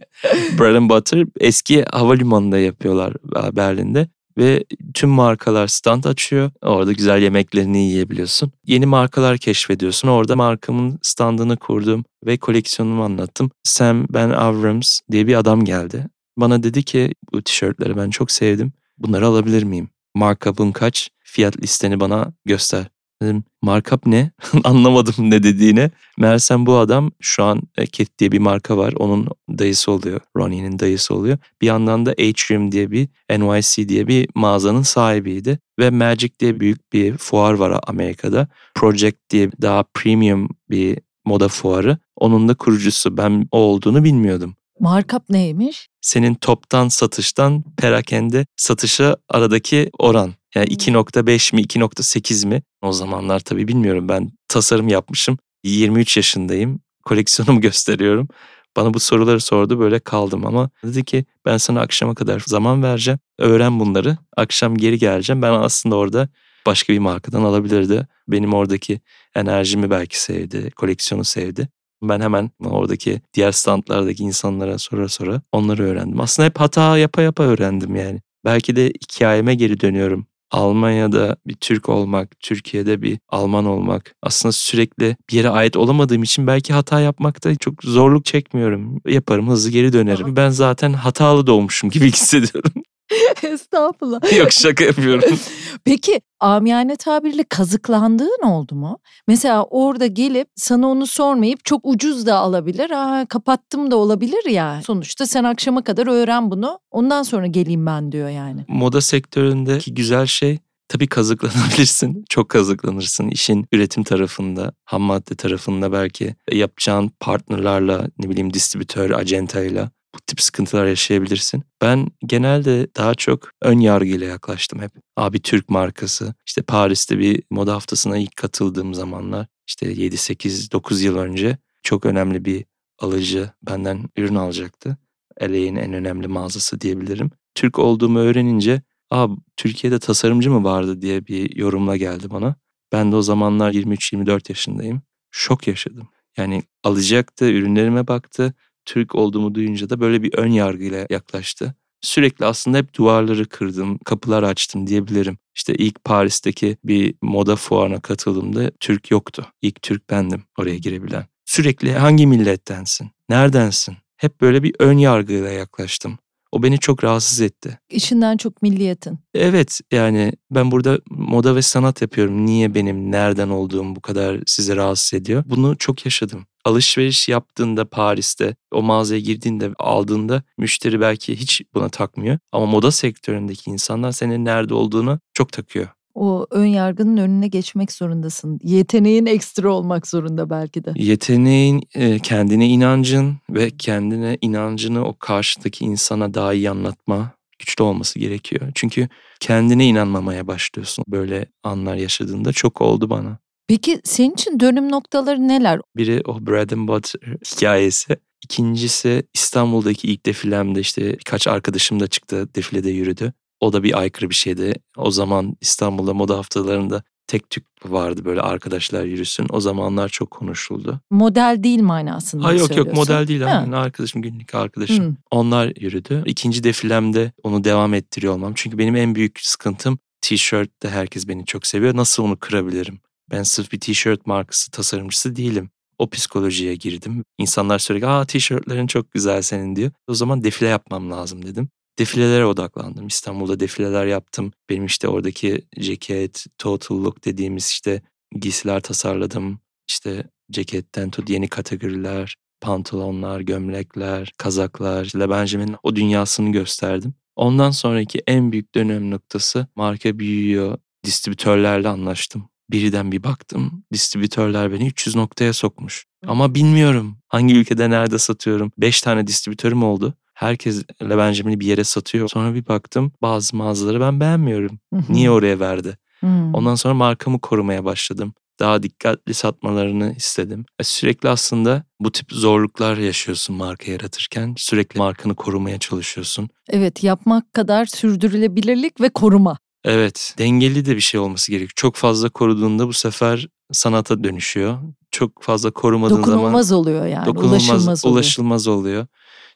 Bread and Butter eski havalimanında yapıyorlar e, Berlin'de. Ve tüm markalar stand açıyor. Orada güzel yemeklerini yiyebiliyorsun. Yeni markalar keşfediyorsun. Orada markamın standını kurdum ve koleksiyonumu anlattım. Sam Ben Avrams diye bir adam geldi. Bana dedi ki bu tişörtleri ben çok sevdim. Bunları alabilir miyim? Markup'ın kaç? Fiyat listeni bana göster. Dedim markup ne? Anlamadım ne dediğini. Meğersem bu adam şu an e, Ket diye bir marka var. Onun dayısı oluyor. Ronnie'nin dayısı oluyor. Bir yandan da Atrium diye bir NYC diye bir mağazanın sahibiydi. Ve Magic diye büyük bir fuar var Amerika'da. Project diye daha premium bir moda fuarı. Onun da kurucusu. Ben o olduğunu bilmiyordum. Markup neymiş? Senin toptan satıştan perakende satışa aradaki oran. Yani 2.5 mi 2.8 mi? O zamanlar tabii bilmiyorum ben tasarım yapmışım. 23 yaşındayım. Koleksiyonumu gösteriyorum. Bana bu soruları sordu böyle kaldım ama dedi ki ben sana akşama kadar zaman vereceğim. Öğren bunları. Akşam geri geleceğim. Ben aslında orada başka bir markadan alabilirdi. Benim oradaki enerjimi belki sevdi. Koleksiyonu sevdi. Ben hemen oradaki diğer standlardaki insanlara sonra sonra onları öğrendim. Aslında hep hata yapa yapa öğrendim yani. Belki de hikayeme geri dönüyorum. Almanya'da bir Türk olmak, Türkiye'de bir Alman olmak. Aslında sürekli bir yere ait olamadığım için belki hata yapmakta çok zorluk çekmiyorum. Yaparım, hızlı geri dönerim. Ben zaten hatalı doğmuşum gibi hissediyorum. Estağfurullah. Yok şaka yapıyorum. Peki amiyane tabirle kazıklandığın oldu mu? Mesela orada gelip sana onu sormayıp çok ucuz da alabilir. Aa, kapattım da olabilir ya. Sonuçta sen akşama kadar öğren bunu. Ondan sonra geleyim ben diyor yani. Moda sektöründeki güzel şey tabii kazıklanabilirsin. Çok kazıklanırsın işin üretim tarafında, ham madde tarafında belki yapacağın partnerlarla ne bileyim distribütör, acentayla bu tip sıkıntılar yaşayabilirsin. Ben genelde daha çok ön yargıyla yaklaştım hep. Abi Türk markası. İşte Paris'te bir moda haftasına ilk katıldığım zamanlar işte 7-8-9 yıl önce çok önemli bir alıcı benden ürün alacaktı. LA'nin en önemli mağazası diyebilirim. Türk olduğumu öğrenince Aa, Türkiye'de tasarımcı mı vardı diye bir yorumla geldi bana. Ben de o zamanlar 23-24 yaşındayım. Şok yaşadım. Yani alacaktı, ürünlerime baktı. Türk olduğumu duyunca da böyle bir ön yargıyla yaklaştı. Sürekli aslında hep duvarları kırdım, kapılar açtım diyebilirim. İşte ilk Paris'teki bir moda fuarına katıldığımda Türk yoktu. İlk Türk bendim oraya girebilen. Sürekli hangi millettensin? Neredensin? Hep böyle bir ön yargıyla yaklaştım. O beni çok rahatsız etti. İşinden çok milliyetin. Evet yani ben burada moda ve sanat yapıyorum. Niye benim nereden olduğum bu kadar sizi rahatsız ediyor? Bunu çok yaşadım. Alışveriş yaptığında Paris'te o mağazaya girdiğinde aldığında müşteri belki hiç buna takmıyor. Ama moda sektöründeki insanlar senin nerede olduğunu çok takıyor. O ön yargının önüne geçmek zorundasın. Yeteneğin ekstra olmak zorunda belki de. Yeteneğin, e, kendine inancın ve kendine inancını o karşıdaki insana daha iyi anlatma güçlü olması gerekiyor. Çünkü kendine inanmamaya başlıyorsun böyle anlar yaşadığında. Çok oldu bana. Peki senin için dönüm noktaları neler? Biri o bread and butter hikayesi. İkincisi İstanbul'daki ilk defilemde işte birkaç arkadaşım da çıktı defilede yürüdü. O da bir aykırı bir şeydi. O zaman İstanbul'da moda haftalarında tek tük vardı böyle arkadaşlar yürüsün. O zamanlar çok konuşuldu. Model değil manasında Hayır yok yok model değil. Yani arkadaşım günlük arkadaşım. Hı. Onlar yürüdü. İkinci defilemde onu devam ettiriyor olmam. Çünkü benim en büyük sıkıntım t-shirtte herkes beni çok seviyor. Nasıl onu kırabilirim? Ben sırf bir t-shirt markası tasarımcısı değilim. O psikolojiye girdim. İnsanlar sürekli aa tişörtlerin çok güzel senin diyor. O zaman defile yapmam lazım dedim. Defilelere odaklandım. İstanbul'da defileler yaptım. Benim işte oradaki ceket, total look dediğimiz işte giysiler tasarladım. İşte ceketten tut yeni kategoriler, pantolonlar, gömlekler, kazaklar, Le Benjamin'in o dünyasını gösterdim. Ondan sonraki en büyük dönem noktası marka büyüyor. Distribütörlerle anlaştım. Birden bir baktım distribütörler beni 300 noktaya sokmuş. Ama bilmiyorum hangi ülkede nerede satıyorum. 5 tane distribütörüm oldu. Herkes Le Benjamin'i bir yere satıyor. Sonra bir baktım bazı mağazaları ben beğenmiyorum. Niye oraya verdi? Hı. Ondan sonra markamı korumaya başladım. Daha dikkatli satmalarını istedim. E sürekli aslında bu tip zorluklar yaşıyorsun marka yaratırken. Sürekli markanı korumaya çalışıyorsun. Evet yapmak kadar sürdürülebilirlik ve koruma. Evet, dengeli de bir şey olması gerekiyor. Çok fazla koruduğunda bu sefer sanata dönüşüyor. Çok fazla korumadığın zaman Dokunulmaz oluyor yani. dokunulmaz, ulaşılmaz oluyor. ulaşılmaz oluyor.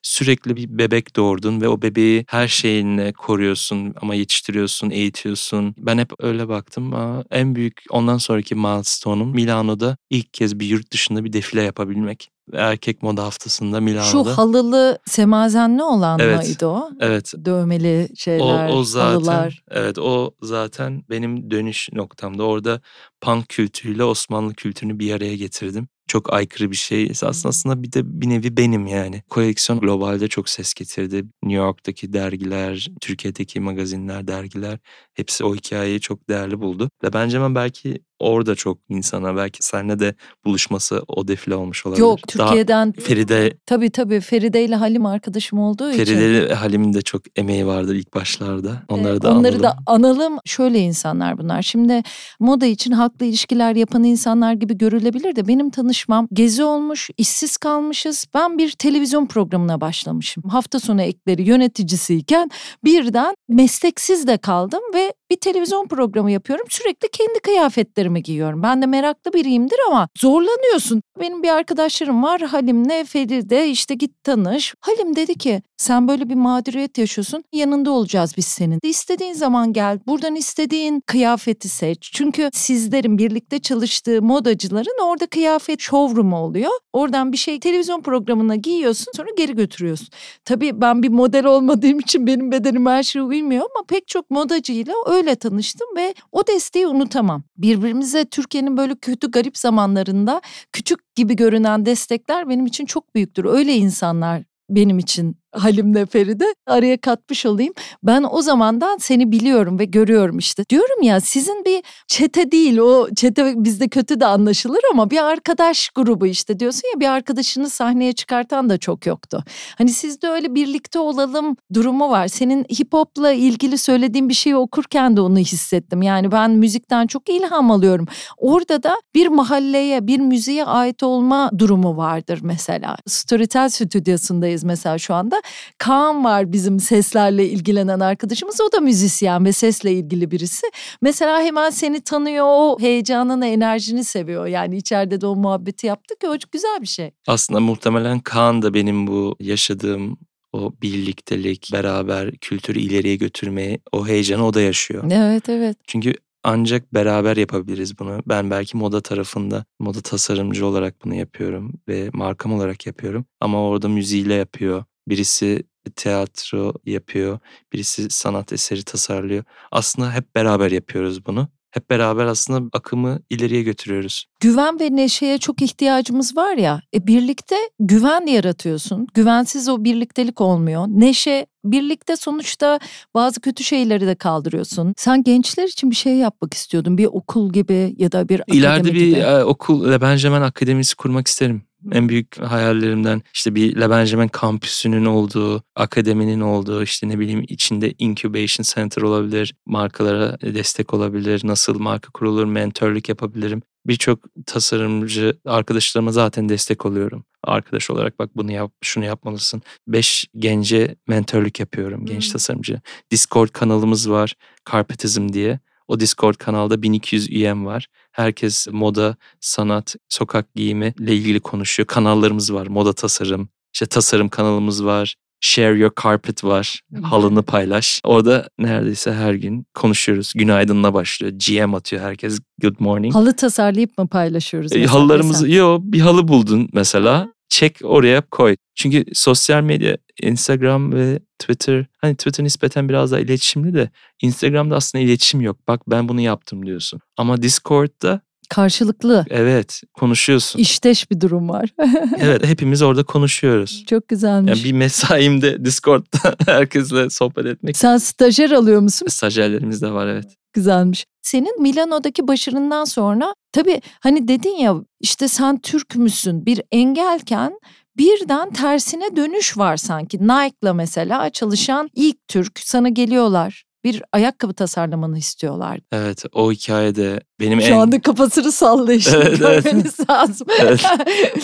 Sürekli bir bebek doğurdun ve o bebeği her şeyinle koruyorsun ama yetiştiriyorsun, eğitiyorsun. Ben hep öyle baktım. Aa, en büyük ondan sonraki milestone'um Milano'da ilk kez bir yurt dışında bir defile yapabilmek. Erkek moda haftasında Şu Milano'da. halılı semazenli olan Evet. mıydı o? evet, Dövmeli O, şeyler, o zaten halılar. evet o zaten benim dönüş noktamda. Orada punk kültürüyle Osmanlı kültürünü bir araya getirdim. Çok aykırı bir şey. Aslında, aslında bir de bir nevi benim yani. Koleksiyon globalde çok ses getirdi. New York'taki dergiler, Türkiye'deki magazinler, dergiler hepsi o hikayeyi çok değerli buldu. Ve bence ben belki orada çok insana belki seninle de buluşması o defile olmuş olabilir. Yok Daha Türkiye'den Feride tabii tabii Feride ile Halim arkadaşım olduğu için. Feride ve Halim'in de çok emeği vardır ilk başlarda. Onları Ee, da Onları da analım. analım. Şöyle insanlar bunlar. Şimdi moda için haklı ilişkiler yapan insanlar gibi görülebilir de benim tanışmam gezi olmuş, işsiz kalmışız. Ben bir televizyon programına başlamışım. Hafta sonu ekleri yöneticisiyken birden mesleksiz de kaldım ve bir televizyon programı yapıyorum. Sürekli kendi kıyafetlerimi giyiyorum. Ben de meraklı biriyimdir ama zorlanıyorsun. Benim bir arkadaşlarım var Halim'le Feride işte git tanış. Halim dedi ki sen böyle bir mağduriyet yaşıyorsun yanında olacağız biz senin. İstediğin zaman gel buradan istediğin kıyafeti seç. Çünkü sizlerin birlikte çalıştığı modacıların orada kıyafet showroom oluyor. Oradan bir şey televizyon programına giyiyorsun sonra geri götürüyorsun. Tabii ben bir model olmadığım için benim bedenim her şeye uymuyor ama pek çok modacıyla öyle tanıştım ve o desteği unutamam. Birbirimize Türkiye'nin böyle kötü garip zamanlarında küçük gibi görünen destekler benim için çok büyüktür. Öyle insanlar benim için Halim'le Feride araya katmış olayım. Ben o zamandan seni biliyorum ve görüyorum işte. Diyorum ya sizin bir çete değil o çete bizde kötü de anlaşılır ama bir arkadaş grubu işte diyorsun ya bir arkadaşını sahneye çıkartan da çok yoktu. Hani sizde öyle birlikte olalım durumu var. Senin hip hopla ilgili söylediğin bir şeyi okurken de onu hissettim. Yani ben müzikten çok ilham alıyorum. Orada da bir mahalleye, bir müziğe ait olma durumu vardır mesela. Storytel stüdyosundayız mesela şu anda. Kaan var bizim seslerle ilgilenen arkadaşımız. O da müzisyen ve sesle ilgili birisi. Mesela hemen seni tanıyor, o heyecanını, enerjini seviyor. Yani içeride de o muhabbeti yaptık ya o güzel bir şey. Aslında muhtemelen Kaan da benim bu yaşadığım o birliktelik, beraber kültürü ileriye götürmeyi, o heyecanı o da yaşıyor. Evet evet. Çünkü ancak beraber yapabiliriz bunu. Ben belki moda tarafında, moda tasarımcı olarak bunu yapıyorum ve markam olarak yapıyorum. Ama orada müziğiyle yapıyor. Birisi tiyatro yapıyor, birisi sanat eseri tasarlıyor. Aslında hep beraber yapıyoruz bunu. Hep beraber aslında akımı ileriye götürüyoruz. Güven ve neşeye çok ihtiyacımız var ya. E birlikte güven yaratıyorsun. Güvensiz o birliktelik olmuyor. Neşe birlikte sonuçta bazı kötü şeyleri de kaldırıyorsun. Sen gençler için bir şey yapmak istiyordun. Bir okul gibi ya da bir İleride bir gibi. e, okul Le Benjamin Akademisi kurmak isterim. En büyük hayallerimden işte bir Le Benjamin kampüsünün olduğu, akademinin olduğu, işte ne bileyim içinde incubation center olabilir, markalara destek olabilir, nasıl marka kurulur, mentörlük yapabilirim. Birçok tasarımcı arkadaşlarıma zaten destek oluyorum. Arkadaş olarak bak bunu yap, şunu yapmalısın. Beş gence mentörlük yapıyorum, genç Hmm. tasarımcı. Discord kanalımız var, Carpetism diye. O Discord kanalda 1200 üyem var. Herkes moda, sanat, sokak giyimi ile ilgili konuşuyor. Kanallarımız var. Moda tasarım, işte tasarım kanalımız var. Share Your Carpet var. Halını paylaş. Orada neredeyse her gün konuşuyoruz. Günaydınla başlıyor. GM atıyor herkes. Good morning. Halı tasarlayıp mı paylaşıyoruz? E, halılarımızı yo bir halı buldun mesela. Çek oraya koy. Çünkü sosyal medya Instagram ve Twitter hani Twitter nispeten biraz daha iletişimli de Instagram'da aslında iletişim yok. Bak ben bunu yaptım diyorsun. Ama Discord'da Karşılıklı, evet konuşuyorsun. işteş bir durum var. evet hepimiz orada konuşuyoruz. Çok güzelmiş. Yani bir mesaimde Discord'da herkesle sohbet etmek. Sen stajyer alıyor musun? Stajyerlerimiz de var evet. Güzelmiş. Senin Milano'daki başarından sonra tabii hani dedin ya işte sen Türk müsün bir engelken birden tersine dönüş var sanki. Nike'la mesela çalışan ilk Türk sana geliyorlar. Bir ayakkabı tasarlamanı istiyorlar. Evet o hikayede benim Şu en anda kafasını işte Evet, evet. görmeniz lazım. Evet.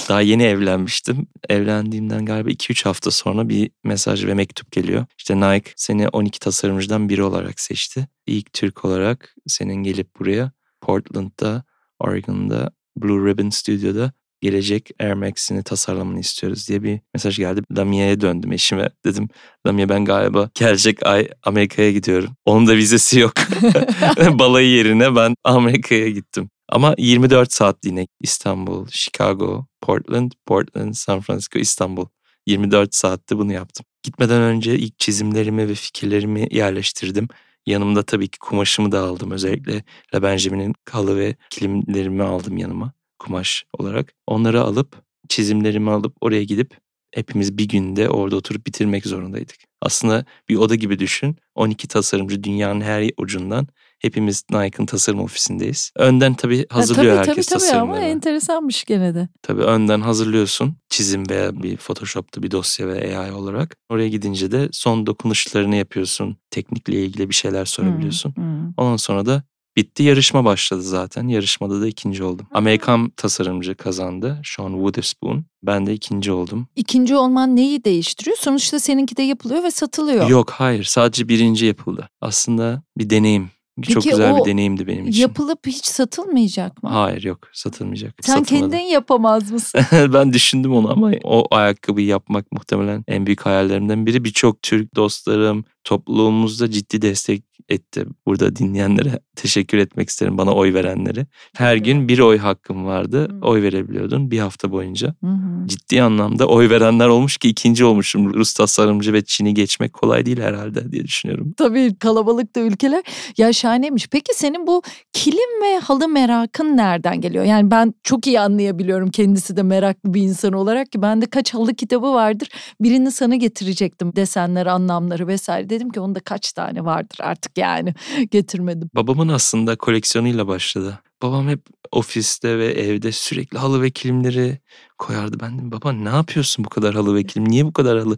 Daha yeni evlenmiştim. Evlendiğimden galiba 2-3 hafta sonra bir mesaj ve mektup geliyor. İşte Nike seni 12 tasarımcıdan biri olarak seçti. İlk Türk olarak senin gelip buraya Portland'da, Oregon'da, Blue Ribbon Studio'da gelecek Air Max'ini tasarlamanı istiyoruz diye bir mesaj geldi. Lamia'ya döndüm eşime. Dedim Lamia ben galiba gelecek ay Amerika'ya gidiyorum. Onun da vizesi yok. Balayı yerine ben Amerika'ya gittim. Ama 24 saat yine İstanbul, Chicago, Portland, Portland, San Francisco, İstanbul. 24 saatte bunu yaptım. Gitmeden önce ilk çizimlerimi ve fikirlerimi yerleştirdim. Yanımda tabii ki kumaşımı da aldım. Özellikle Le Benjamin'in halı ve kilimlerimi aldım yanıma kumaş olarak. Onları alıp çizimlerimi alıp oraya gidip hepimiz bir günde orada oturup bitirmek zorundaydık. Aslında bir oda gibi düşün. 12 tasarımcı dünyanın her ucundan hepimiz Nike'ın tasarım ofisindeyiz. Önden tabii hazırlıyor Ha, tabii, herkes tabii, tabii ama tasarımlarını. enteresanmış gene de. Tabii önden hazırlıyorsun çizim veya bir Photoshop'ta bir dosya ve AI olarak. Oraya gidince de son dokunuşlarını yapıyorsun. Teknikle ilgili bir şeyler sorabiliyorsun. Hı, hı. Ondan sonra da bitti yarışma başladı zaten. Yarışmada da ikinci oldum. Amerikan tasarımcı kazandı. Sean Witherspoon. Ben de ikinci oldum. İkinci olman neyi değiştiriyor? Sonuçta seninki de yapılıyor ve satılıyor. Yok hayır sadece birinci yapıldı. Aslında bir deneyim. Çok Peki güzel o bir deneyimdi benim için. Yapılıp hiç satılmayacak mı? Hayır yok satılmayacak. Sen Satılmadı. kendin yapamaz mısın? ben düşündüm onu ama o ayakkabıyı yapmak muhtemelen en büyük hayallerimden biri. Birçok Türk dostlarım topluluğumuzda ciddi destek etti. Burada dinleyenlere teşekkür etmek isterim bana oy verenleri. Her gün bir oy hakkım vardı. Hı. Oy verebiliyordun bir hafta boyunca. Hı hı. Ciddi anlamda oy verenler olmuş ki ikinci olmuşum. Rus tasarımcı ve Çin'i geçmek kolay değil herhalde diye düşünüyorum. Tabii kalabalıkta ülkeler. Ya şahaneymiş. Peki senin bu kilim ve halı merakın nereden geliyor? Yani ben çok iyi anlayabiliyorum kendisi de meraklı bir insan olarak ki bende kaç halı kitabı vardır. Birini sana getirecektim desenleri, anlamları vesaire. Dedim ki onda kaç tane vardır artık yani getirmedim. Babamın aslında koleksiyonuyla başladı. Babam hep ofiste ve evde sürekli halı ve kilimleri koyardı. Ben dedim baba ne yapıyorsun bu kadar halı ve kilim? Niye bu kadar halı?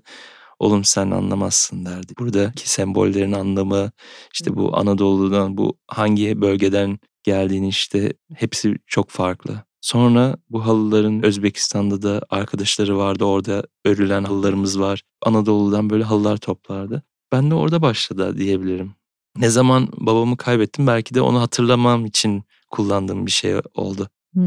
Oğlum sen anlamazsın derdi. Buradaki sembollerin anlamı, işte bu Anadolu'dan bu hangi bölgeden geldiğini işte hepsi çok farklı. Sonra bu halıların Özbekistan'da da arkadaşları vardı. Orada örülen halılarımız var. Anadolu'dan böyle halılar toplardı. Ben de orada başladı diyebilirim. Ne zaman babamı kaybettim belki de onu hatırlamam için kullandığım bir şey oldu. Hı.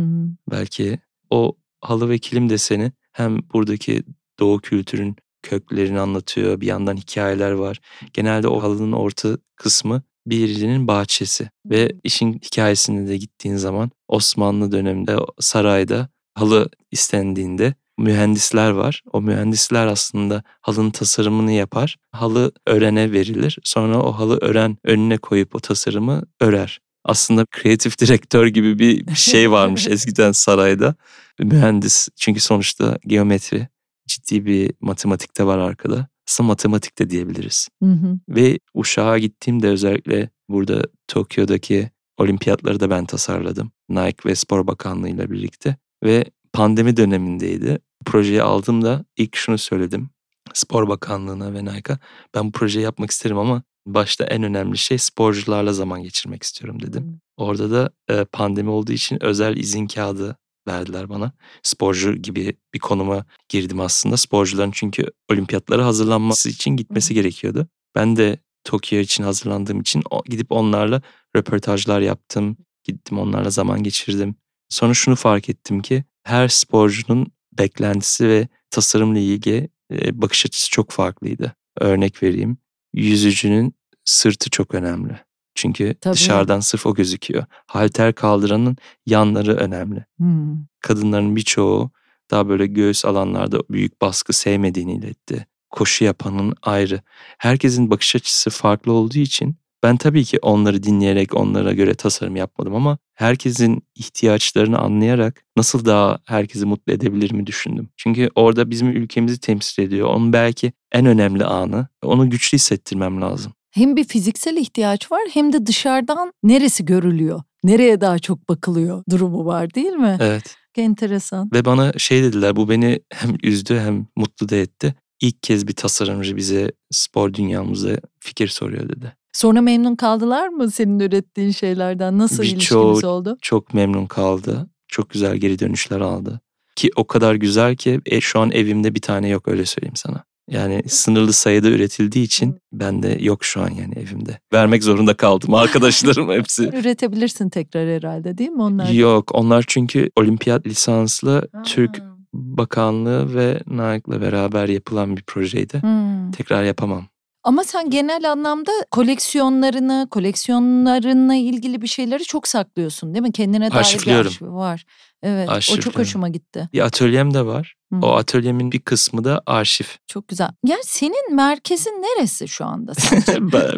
Belki o halı ve kilim deseni hem buradaki doğu kültürün köklerini anlatıyor. Bir yandan hikayeler var. Genelde o halının orta kısmı birinin bahçesi ve işin hikayesine de gittiğin zaman Osmanlı döneminde sarayda halı istendiğinde mühendisler var. O mühendisler aslında halının tasarımını yapar. Halı örene verilir. Sonra o halı ören önüne koyup o tasarımı örer. Aslında kreatif direktör gibi bir şey varmış eskiden sarayda. Mühendis çünkü sonuçta geometri ciddi bir matematikte var arkada. Aslında matematik de diyebiliriz. Hı hı. Ve Uşak'a gittiğimde özellikle burada Tokyo'daki olimpiyatları da ben tasarladım. Nike ve Spor Bakanlığı ile birlikte. Ve pandemi dönemindeydi. Projeyi aldığımda ilk şunu söyledim. Spor Bakanlığı'na ve Nike'a ben bu projeyi yapmak isterim ama başta en önemli şey sporcularla zaman geçirmek istiyorum dedim. Orada da e, pandemi olduğu için özel izin kağıdı verdiler bana. Sporcu gibi bir konuma girdim aslında. Sporcuların çünkü olimpiyatlara hazırlanması için gitmesi gerekiyordu. Ben de Tokyo için hazırlandığım için gidip onlarla röportajlar yaptım. Gittim onlarla zaman geçirdim. Sonra şunu fark ettim ki her sporcunun beklentisi ve tasarımla ilgili e, bakış açısı çok farklıydı. Örnek vereyim. Yüzücünün sırtı çok önemli. Çünkü Tabii. dışarıdan sırf o gözüküyor. Halter kaldıranın yanları önemli. Hmm. Kadınların birçoğu daha böyle göğüs alanlarda büyük baskı sevmediğini iletti. Koşu yapanın ayrı. Herkesin bakış açısı farklı olduğu için ben tabii ki onları dinleyerek onlara göre tasarım yapmadım ama herkesin ihtiyaçlarını anlayarak nasıl daha herkesi mutlu edebilirimi düşündüm. Çünkü orada bizim ülkemizi temsil ediyor. Onun belki en önemli anı. Onu güçlü hissettirmem lazım. Hem bir fiziksel ihtiyaç var hem de dışarıdan neresi görülüyor, nereye daha çok bakılıyor durumu var değil mi? Evet. Enteresan. Ve bana şey dediler bu beni hem üzdü hem mutlu da etti. İlk kez bir tasarımcı bize spor dünyamızda fikir soruyor dedi. Sonra memnun kaldılar mı senin ürettiğin şeylerden? Nasıl Birçoğu- ilişkiniz oldu? Çok memnun kaldı. Çok güzel geri dönüşler aldı. Ki o kadar güzel ki e, şu an evimde bir tane yok öyle söyleyeyim sana. Yani sınırlı sayıda üretildiği için bende yok şu an yani evimde. Vermek zorunda kaldım arkadaşlarım hepsi. Üretebilirsin tekrar herhalde değil mi onlar? Yok onlar çünkü olimpiyat lisanslı Ha. Türk Bakanlığı ve Nike'la beraber yapılan bir projeydi. Hmm. Tekrar yapamam. Ama sen genel anlamda koleksiyonlarını, koleksiyonlarınla ilgili bir şeyleri çok saklıyorsun değil mi? Kendine dair bir arşivi var. Evet, o çok hoşuma gitti. Bir atölyem de var. Hı. O atölyemin bir kısmı da arşiv. Çok güzel. Yani senin merkezin neresi şu anda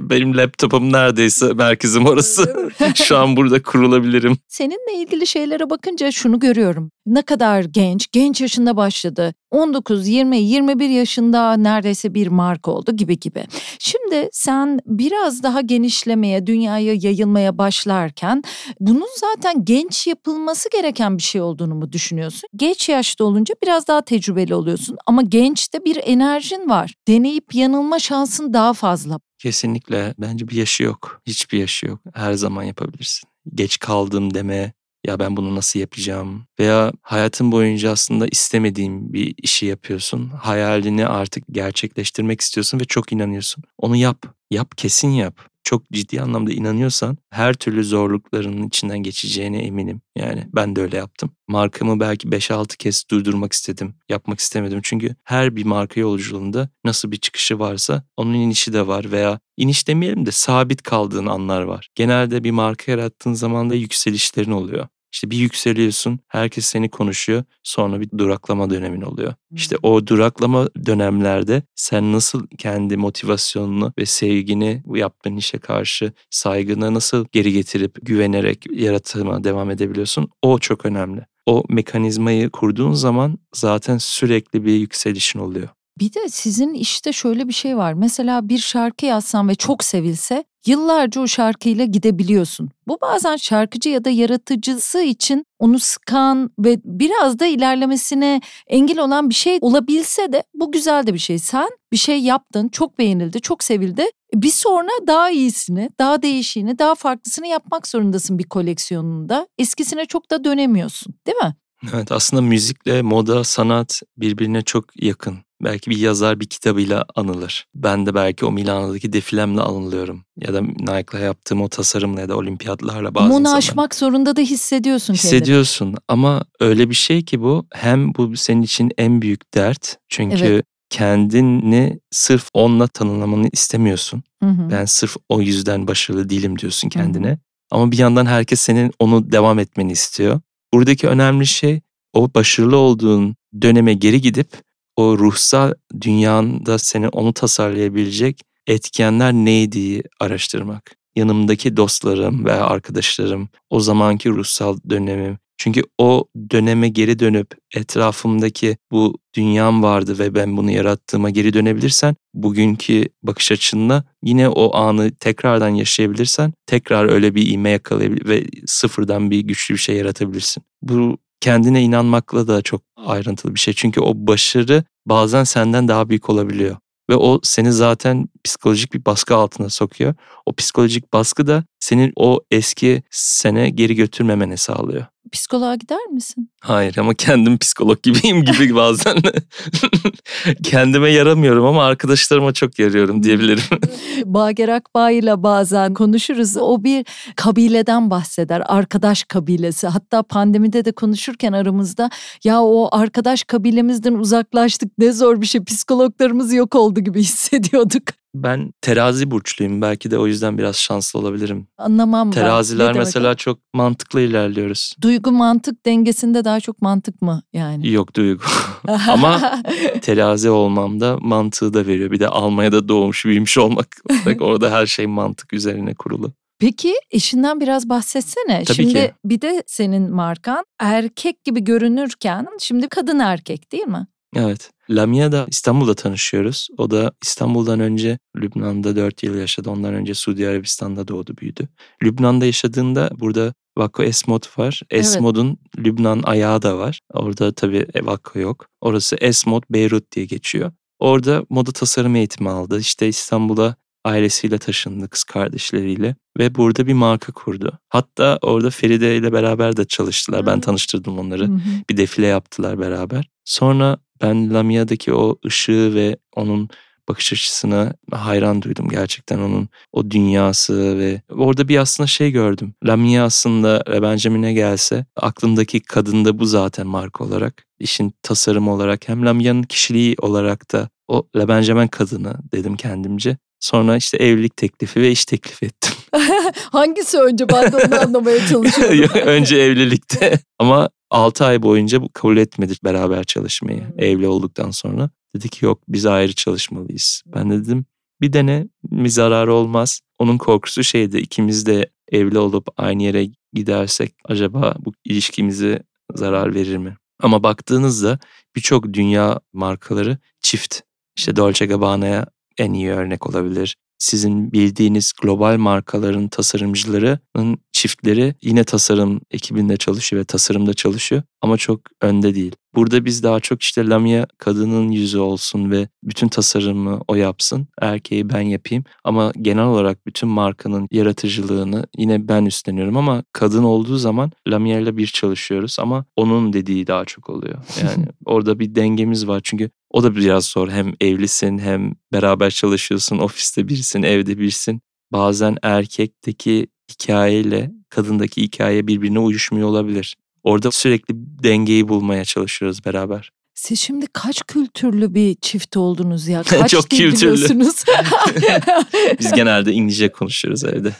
Benim laptopum neredeyse merkezim orası. Şu an burada kurulabilirim. Seninle ilgili şeylere bakınca şunu görüyorum. Ne kadar genç, genç yaşında başladı. 19, 20, 21 yaşında neredeyse bir marka oldu gibi gibi. Şimdi sen biraz daha genişlemeye, dünyaya yayılmaya başlarken bunun zaten genç yapılması gereken bir şey olduğunu mu düşünüyorsun? Geç yaşta olunca biraz daha tecrübeli oluyorsun ama gençte bir enerjin var. Deneyip yanılma şansın daha fazla. Kesinlikle bence bir yaşı yok. Hiçbir yaşı yok. Her zaman yapabilirsin. Geç kaldım deme. Ya ben bunu nasıl yapacağım? Veya hayatın boyunca aslında istemediğin bir işi yapıyorsun. Hayalini artık gerçekleştirmek istiyorsun ve çok inanıyorsun. Onu yap. Yap kesin yap. Çok ciddi anlamda inanıyorsan her türlü zorlukların içinden geçeceğine eminim. Yani ben de öyle yaptım. Markamı belki 5-6 kez durdurmak istedim. Yapmak istemedim. Çünkü her bir marka yolculuğunda nasıl bir çıkışı varsa onun inişi de var veya iniş demeyelim de sabit kaldığın anlar var. Genelde bir marka yarattığın zaman da yükselişlerin oluyor. İşte bir yükseliyorsun, herkes seni konuşuyor, sonra bir duraklama dönemin oluyor. İşte o duraklama dönemlerde sen nasıl kendi motivasyonunu ve sevgini bu yaptığın işe karşı saygını nasıl geri getirip güvenerek yaratıma devam edebiliyorsun? O çok önemli. O mekanizmayı kurduğun zaman zaten sürekli bir yükselişin oluyor. Bir de sizin işte şöyle bir şey var. Mesela bir şarkı yazsan ve çok sevilse yıllarca o şarkıyla gidebiliyorsun. Bu bazen şarkıcı ya da yaratıcısı için onu sıkan ve biraz da ilerlemesine engel olan bir şey olabilse de bu güzel de bir şey. Sen bir şey yaptın, çok beğenildi, çok sevildi. Bir sonra daha iyisini, daha değişiğini, daha farklısını yapmak zorundasın bir koleksiyonunda. Eskisine çok da dönemiyorsun, değil mi? Evet aslında müzikle moda, sanat birbirine çok yakın. Belki bir yazar bir kitabıyla anılır. Ben de belki o Milano'daki defilemle anılıyorum. Ya da Nike'la yaptığım o tasarımla ya da olimpiyatlarla bazı Ama onu aşmak zorunda da hissediyorsun kendini. Hissediyorsun ama öyle bir şey ki bu hem bu senin için en büyük dert. Çünkü Evet. kendini sırf onunla tanımlamanı istemiyorsun. Hı hı. Ben sırf o yüzden başarılı değilim diyorsun kendine. Ama bir yandan herkes senin onu devam etmeni istiyor. Buradaki önemli şey o başarılı olduğun döneme geri gidip o ruhsal dünyanda seni onu tasarlayabilecek etkenler neydi araştırmak. Yanımdaki dostlarım veya arkadaşlarım, o zamanki ruhsal dönemim. Çünkü o döneme geri dönüp etrafımdaki bu dünyam vardı ve ben bunu yarattığıma geri dönebilirsen bugünkü bakış açınla yine o anı tekrardan yaşayabilirsen tekrar öyle bir ivme yakalayabilir ve sıfırdan bir güçlü bir şey yaratabilirsin. Bu kendine inanmakla da çok ayrıntılı bir şey. Çünkü o başarı bazen senden daha büyük olabiliyor. Ve o seni zaten psikolojik bir baskı altına sokuyor. O psikolojik baskı da senin o eski sene geri götürmemeni sağlıyor. Psikoloğa gider misin? Hayır ama kendim psikolog gibiyim gibi bazen. Kendime yaramıyorum ama arkadaşlarıma çok yarıyorum diyebilirim. Bager Akbağ ile bazen konuşuruz. O bir kabileden bahseder. Arkadaş kabilesi. Hatta pandemide de konuşurken aramızda ya o arkadaş kabilemizden uzaklaştık ne zor bir şey. Psikologlarımız yok oldu gibi hissediyorduk. Ben terazi burçluyum. Belki de o yüzden biraz şanslı olabilirim. Anlamam ben. Teraziler Ne demek mesela o? çok mantıklı ilerliyoruz. Duygu mantık dengesinde daha çok mantık mı yani? Yok duygu. Ama terazi olmamda mantığı da veriyor. Bir de Almanya'da doğmuş büyümüş olmak. Orada her şey mantık üzerine kurulu. Peki eşinden biraz bahsetsene. Tabii şimdi ki. bir de senin markan erkek gibi görünürken şimdi kadın erkek değil mi? Evet. Lamia da İstanbul'da tanışıyoruz. O da İstanbul'dan önce Lübnan'da 4 yıl yaşadı. Ondan önce Suudi Arabistan'da doğdu büyüdü. Lübnan'da yaşadığında burada Vakko Esmod var. Evet. Esmod'un Lübnan ayağı da var. Orada tabii Vakko yok. Orası Esmod Beyrut diye geçiyor. Orada moda tasarım eğitimi aldı. İşte İstanbul'a ailesiyle taşındı kız kardeşleriyle ve burada bir marka kurdu. Hatta orada Feride ile beraber de çalıştılar. Ben tanıştırdım onları Hı hı. bir defile yaptılar beraber. Sonra ben Lamia'daki o ışığı ve onun bakış açısına hayran duydum gerçekten onun o dünyası ve orada bir aslında şey gördüm. Lamia aslında Benjamin'e gelse aklımdaki kadın da bu zaten marka olarak. işin tasarım olarak hem Lamia'nın kişiliği olarak da o La Benjamin kadını dedim kendimce. Sonra işte evlilik teklifi ve iş teklif ettim. Hangisi önce ben de onu anlamaya çalışıyorum. Önce evlilikte ama 6 ay boyunca bu kabul etmedi beraber çalışmayı evli olduktan sonra. Dedi ki yok biz ayrı çalışmalıyız. Ben de dedim bir dene bir zararı olmaz. Onun korkusu şeydi ikimiz de evli olup aynı yere gidersek acaba bu ilişkimize zarar verir mi? Ama baktığınızda birçok dünya markaları çift. İşte Dolce Gabbana'ya en iyi örnek olabilir. Sizin bildiğiniz global markaların tasarımcılarının çiftleri yine tasarım ekibinde çalışıyor ve tasarımda çalışıyor ama çok önde değil. Burada biz daha çok işte Lamia kadının yüzü olsun ve bütün tasarımı o yapsın. Erkeği ben yapayım ama genel olarak bütün markanın yaratıcılığını yine ben üstleniyorum ama kadın olduğu zaman Lamia ile bir çalışıyoruz ama onun dediği daha çok oluyor. Yani orada bir dengemiz var çünkü o da biraz zor. Hem evlisin hem beraber çalışıyorsun, ofiste birisin, evde birisin. Bazen erkekteki hikayeyle kadındaki hikaye birbirine uyuşmuyor olabilir. Orada sürekli dengeyi bulmaya çalışıyoruz beraber. Siz şimdi kaç kültürlü bir çift oldunuz ya? Kaç Çok dil biliyorsunuz? Biz genelde İngilizce konuşuyoruz evde.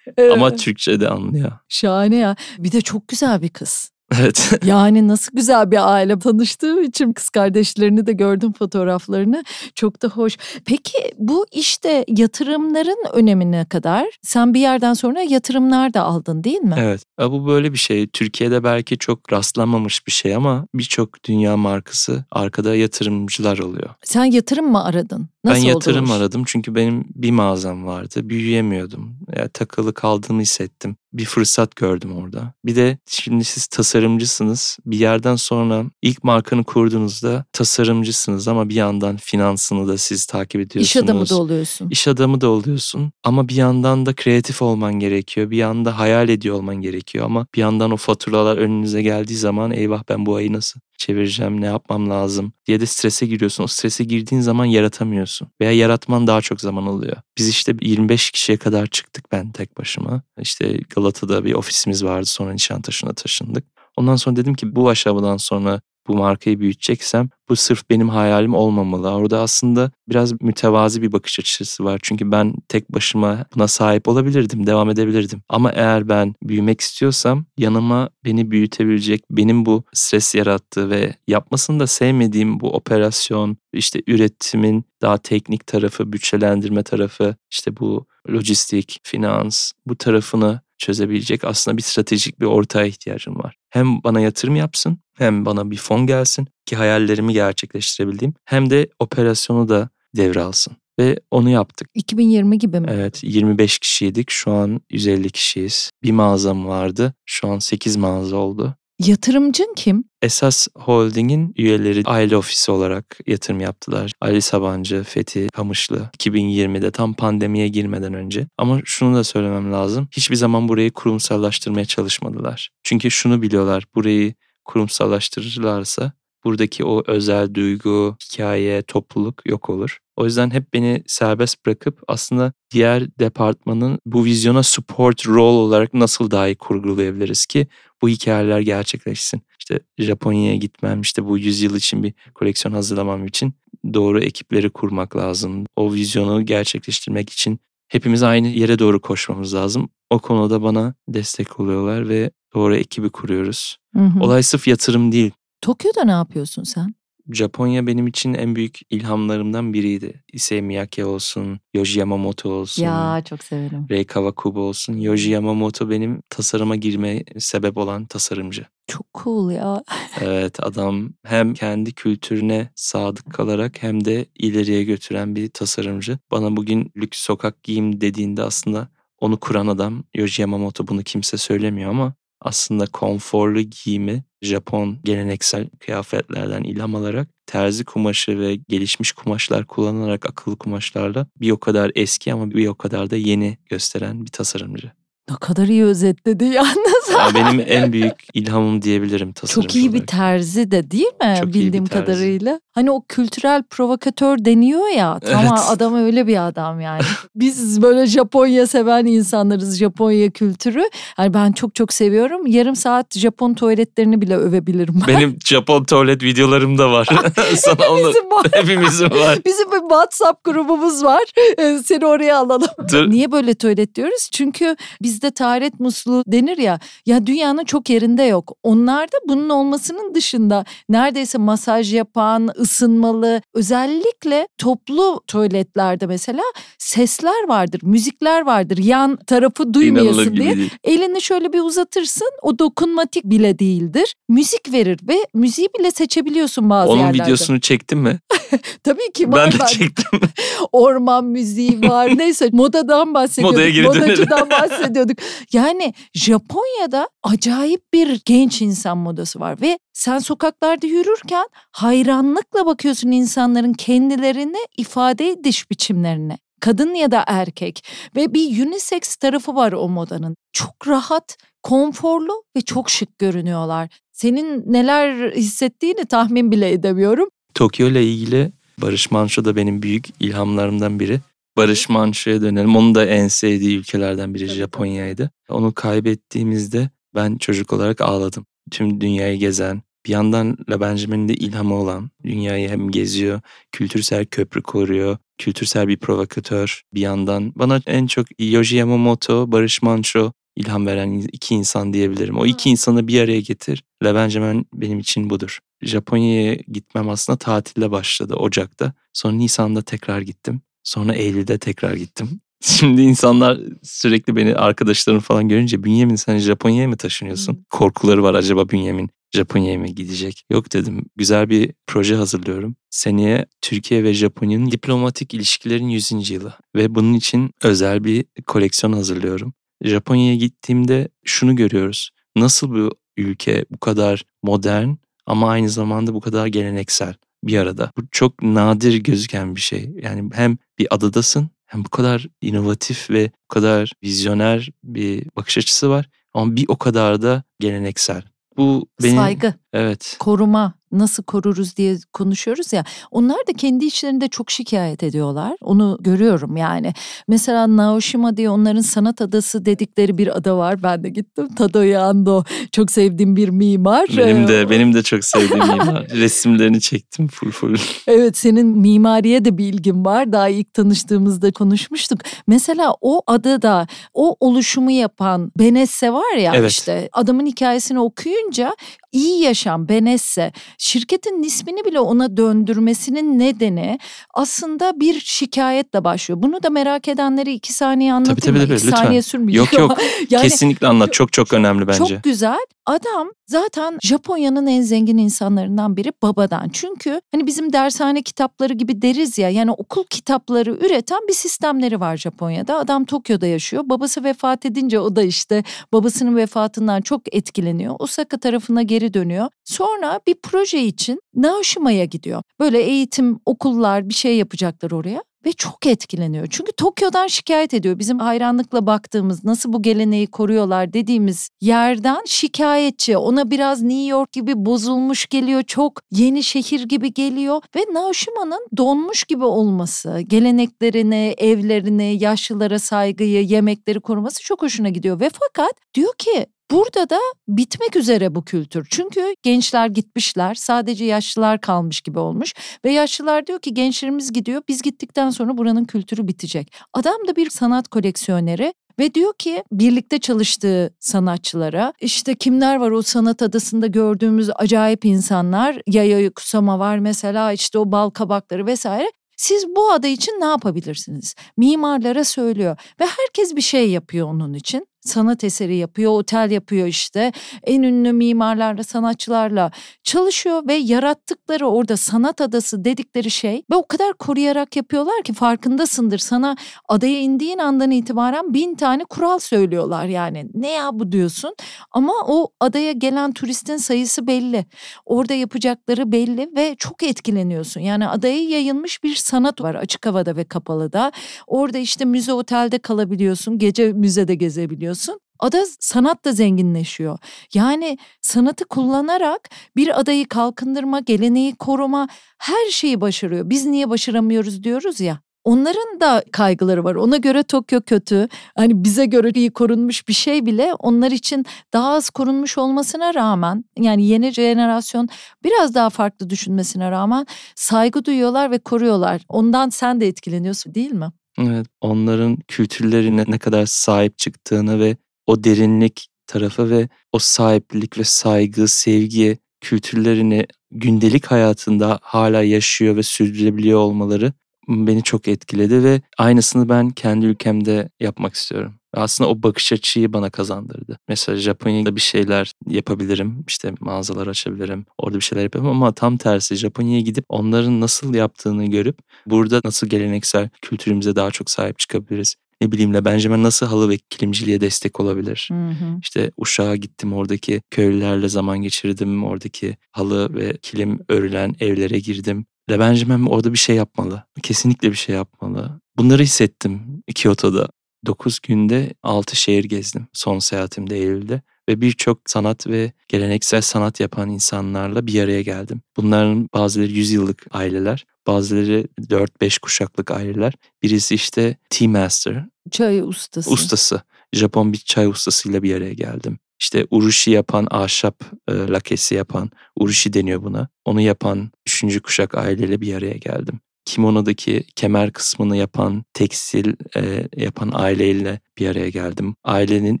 Ama Türkçe de anlıyor. Şahane ya. Bir de çok güzel bir kız. Evet. Yani nasıl güzel bir aile tanıştığım için kız kardeşlerini de gördüm fotoğraflarını. Çok da hoş. Peki bu işte yatırımların önemine kadar sen bir yerden sonra yatırımlar da aldın değil mi? Evet. Bu böyle bir şey. Türkiye'de belki çok rastlanmamış bir şey ama birçok dünya markası arkada yatırımcılar oluyor. Sen yatırım mı aradın? Nasıl ben yatırım o iş? aradım çünkü benim bir mağazam vardı. Büyüyemiyordum. Yani takılı kaldığımı hissettim. Bir fırsat gördüm orada. Bir de şimdi siz tasarımcısınız. Bir yerden sonra ilk markanı kurduğunuzda tasarımcısınız ama bir yandan finansını da siz takip ediyorsunuz. İş adamı da oluyorsun. İş adamı da oluyorsun ama bir yandan da kreatif olman gerekiyor. Bir yanda hayal ediyor olman gerekiyor ama bir yandan o faturalar önünüze geldiği zaman eyvah ben bu ayı nasıl çevireceğim, ne yapmam lazım diye de strese giriyorsun. O strese girdiğin zaman yaratamıyorsun veya yaratman daha çok zaman alıyor. Biz işte 25 kişiye kadar çıktık ben tek başıma. İşte Galata'da bir ofisimiz vardı sonra Nişantaşı'na taşındık. Ondan sonra dedim ki bu aşamadan sonra bu markayı büyüteceksem bu sırf benim hayalim olmamalı. Orada aslında biraz mütevazi bir bakış açısı var. Çünkü ben tek başıma buna sahip olabilirdim, devam edebilirdim. Ama eğer ben büyümek istiyorsam yanıma beni büyütebilecek, benim bu stres yarattığı ve yapmasını da sevmediğim bu operasyon, işte üretimin daha teknik tarafı, bütçelendirme tarafı, işte bu lojistik, finans bu tarafını çözebilecek aslında bir stratejik bir ortağa ihtiyacım var. Hem bana yatırım yapsın hem bana bir fon gelsin ki hayallerimi gerçekleştirebildiğim hem de operasyonu da devralsın. Ve onu yaptık. 2020 gibi mi? Evet 25 kişiydik şu an 150 kişiyiz. Bir mağazam vardı şu an 8 mağaza oldu. Yatırımcın kim? Esas Holding'in üyeleri aile ofisi olarak yatırım yaptılar. Ali Sabancı, Fethi Kamışlı 2020'de tam pandemiye girmeden önce. Ama şunu da söylemem lazım. Hiçbir zaman burayı kurumsallaştırmaya çalışmadılar. Çünkü şunu biliyorlar. Burayı kurumsallaştırırlarsa buradaki o özel duygu, hikaye, topluluk yok olur. O yüzden hep beni serbest bırakıp aslında diğer departmanın bu vizyona support role olarak nasıl daha iyi kurgulayabiliriz ki bu hikayeler gerçekleşsin. İşte Japonya'ya gitmem, işte bu yüzyıl için bir koleksiyon hazırlamam için doğru ekipleri kurmak lazım. O vizyonu gerçekleştirmek için hepimiz aynı yere doğru koşmamız lazım. O konuda bana destek oluyorlar ve doğru ekibi kuruyoruz. Hı hı. Olay sırf yatırım değil. Tokyo'da ne yapıyorsun sen? Japonya benim için en büyük ilhamlarımdan biriydi. Issei Miyake olsun, Yoji Yamamoto olsun, Ya çok severim. Rei Kawakubo olsun. Yoji Yamamoto benim tasarıma girme sebep olan tasarımcı. Çok cool ya. Evet adam hem kendi kültürüne sadık kalarak hem de ileriye götüren bir tasarımcı. Bana bugün lüks sokak giyim dediğinde aslında onu kuran adam Yoji Yamamoto bunu kimse söylemiyor ama aslında konforlu giyimi Japon geleneksel kıyafetlerden ilham alarak terzi kumaşı ve gelişmiş kumaşlar kullanarak akıllı kumaşlarla bir o kadar eski ama bir o kadar da yeni gösteren bir tasarımcı. Ne kadar iyi özetledi yalnız. Ya benim en büyük ilhamım diyebilirim tasarımcı Çok iyi bir olarak. terzi de değil mi Çok iyi bir bildiğim terzi. kadarıyla? Hani o kültürel provokatör deniyor ya. Tamam Evet. adam öyle bir adam yani. Biz böyle Japonya seven insanlarız. Japonya kültürü. Yani ben çok çok seviyorum. Yarım saat Japon tuvaletlerini bile övebilirim. ben. Benim Japon tuvalet videolarım da var. Sana onu Bizim var. hepimizin var. Bizim bir WhatsApp grubumuz var. Ee, Seni oraya alalım. Dur. Niye böyle tuvalet diyoruz? Çünkü bizde taharet musluğu denir ya. Ya dünyanın çok yerinde yok. Onlarda bunun olmasının dışında neredeyse masaj yapan, ısınmalı, özellikle toplu tuvaletlerde mesela sesler vardır, müzikler vardır. Yan tarafı duymayasın diye. değil. Elini şöyle bir uzatırsın. O dokunmatik bile değildir. Müzik verir ve müziği bile seçebiliyorsun bazı Onun yerlerde. videosunu çektin mi? Tabii ki Ben var. de Ben- çektim. orman müziği var. Neyse modadan bahsediyorduk. Modaya dönelim. Modacıdan bahsediyorduk. Yani Japonya'da acayip bir genç insan modası var ve sen sokaklarda yürürken hayranlıkla bakıyorsun insanların kendilerini ifade ediş biçimlerine. Kadın ya da erkek ve bir unisex tarafı var o modanın. Çok rahat, konforlu ve çok şık görünüyorlar. Senin neler hissettiğini tahmin bile edemiyorum. Tokyo ile ilgili Barış Manço da benim büyük ilhamlarımdan biri. Barış Manço'ya dönelim. Onun da en sevdiği ülkelerden biri Japonya'ydı. Onu kaybettiğimizde ben çocuk olarak ağladım. Tüm dünyayı gezen, bir yandan La Benjamin'in de ilhamı olan, dünyayı hem geziyor, kültürsel köprü koruyor, kültürsel bir provokatör. Bir yandan bana en çok Yoji Yamamoto, Barış Manço ilham veren iki insan diyebilirim. O iki insanı bir araya getir. La Benjamin benim için budur. Japonya'ya gitmem aslında tatilde başladı Ocak'ta. Sonra Nisan'da tekrar gittim. Sonra Eylül'de tekrar gittim. Şimdi insanlar sürekli beni arkadaşlarım falan görünce Bünyamin sen Japonya'ya mı taşınıyorsun? Hmm. Korkuları var acaba Bünyamin Japonya'ya mı gidecek? Yok dedim. Güzel bir proje hazırlıyorum. Seneye Türkiye ve Japonya'nın diplomatik ilişkilerin 100. yılı ve bunun için özel bir koleksiyon hazırlıyorum. Japonya'ya gittiğimde şunu görüyoruz. Nasıl bu ülke bu kadar modern ama aynı zamanda bu kadar geleneksel bir arada. Bu çok nadir gözüken bir şey. Yani hem bir adadasın hem bu kadar inovatif ve bu kadar vizyoner bir bakış açısı var ama bir o kadar da geleneksel. Bu benim Saygı, evet koruma, nasıl koruruz diye konuşuyoruz ya. Onlar da kendi içlerinde çok şikayet ediyorlar. Onu görüyorum yani. Mesela Naoshima diye onların sanat adası dedikleri bir ada var. Ben de gittim. Tadao Ando çok sevdiğim bir mimar. benim Ee, de benim de çok sevdiğim mimar. Resimlerini çektim full full. Evet senin mimariye de bir ilgin var. Daha ilk tanıştığımızda konuşmuştuk. Mesela o adada o oluşumu yapan Benesse var ya Evet. işte adamın hikayesini okuyunca iyi yaşam Benesse şirketin ismini bile ona döndürmesinin nedeni aslında bir şikayetle başlıyor. Bunu da merak edenleri iki saniye anlatayım tabii, mı? tabii, İki lütfen. saniye sürmeyecek Yok, yok. yani Kesinlikle anlat. Çok çok önemli bence. çok güzel. Adam zaten Japonya'nın en zengin insanlarından biri babadan. Çünkü hani bizim dershane kitapları gibi deriz ya yani okul kitapları üreten bir sistemleri var Japonya'da. Adam Tokyo'da yaşıyor. Babası vefat edince o da işte babasının vefatından çok etkileniyor. Osaka tarafına geri dönüyor. Sonra bir proje için Naoshima'ya gidiyor. Böyle eğitim, okullar bir şey yapacaklar oraya ve çok etkileniyor. Çünkü Tokyo'dan şikayet ediyor. Bizim hayranlıkla baktığımız nasıl bu geleneği koruyorlar dediğimiz yerden şikayetçi. Ona biraz New York gibi bozulmuş geliyor. Çok yeni şehir gibi geliyor ve Naoshima'nın donmuş gibi olması, geleneklerini, evlerini, yaşlılara saygıyı, yemekleri koruması çok hoşuna gidiyor ve fakat diyor ki Burada da bitmek üzere bu kültür. Çünkü gençler gitmişler, sadece yaşlılar kalmış gibi olmuş ve yaşlılar diyor ki gençlerimiz gidiyor, biz gittikten sonra buranın kültürü bitecek. Adam da bir sanat koleksiyoneri ve diyor ki birlikte çalıştığı sanatçılara işte kimler var o sanat adasında gördüğümüz acayip insanlar Yayoi Kusama var mesela işte o bal kabakları vesaire. Siz bu ada için ne yapabilirsiniz? Mimarlara söylüyor ve herkes bir şey yapıyor onun için. Sanat eseri yapıyor, otel yapıyor işte. En ünlü mimarlarla, sanatçılarla çalışıyor ve yarattıkları orada sanat adası dedikleri şey ve o kadar koruyarak yapıyorlar ki farkındasındır. Sana adaya indiğin andan itibaren bin tane kural söylüyorlar yani. Ne ya bu diyorsun ama o adaya gelen turistin sayısı belli. Orada yapacakları belli ve çok etkileniyorsun. Yani adaya yayılmış bir sanat var açık havada ve kapalıda. Orada işte müze otelde kalabiliyorsun, gece müzede gezebiliyorsun. Ada sanat da zenginleşiyor. Yani sanatı kullanarak bir adayı kalkındırma, geleneği koruma her şeyi başarıyor. Biz niye başaramıyoruz diyoruz ya. Onların da kaygıları var. Ona göre Tokyo kötü. Hani bize göre iyi korunmuş bir şey bile onlar için daha az korunmuş olmasına rağmen yani yeni jenerasyon biraz daha farklı düşünmesine rağmen saygı duyuyorlar ve koruyorlar. Ondan sen de etkileniyorsun değil mi? Evet, onların kültürlerine ne kadar sahip çıktığını ve o derinlik tarafı ve o sahiplik ve saygı, sevgi kültürlerini gündelik hayatında hala yaşıyor ve sürdürebiliyor olmaları beni çok etkiledi ve aynısını ben kendi ülkemde yapmak istiyorum. Aslında o bakış açıyı bana kazandırdı. Mesela Japonya'da bir şeyler yapabilirim. işte mağazalar açabilirim. Orada bir şeyler yapabilirim ama tam tersi Japonya'ya gidip onların nasıl yaptığını görüp burada nasıl geleneksel kültürümüze daha çok sahip çıkabiliriz. Ne bileyim Le Benjamin nasıl halı ve kilimciliğe destek olabilir? Hı hı. İşte Uşak'a gittim oradaki köylülerle zaman geçirdim. Oradaki halı ve kilim örülen evlere girdim. Le Benjamin orada bir şey yapmalı. Kesinlikle bir şey yapmalı. Bunları hissettim Kyoto'da. 9 günde 6 şehir gezdim son seyahatimde Eylül'de ve birçok sanat ve geleneksel sanat yapan insanlarla bir araya geldim. Bunların bazıları 100 yıllık aileler, bazıları 4-5 kuşaklık aileler. Birisi işte tea master, Çay ustası. ustası. Japon bir çay ustasıyla bir araya geldim. İşte urushi yapan, ahşap e, lakesi yapan, urushi deniyor buna. Onu yapan üçüncü kuşak aileyle bir araya geldim. Kimonodaki kemer kısmını yapan, tekstil e, yapan aileyle bir araya geldim. Ailenin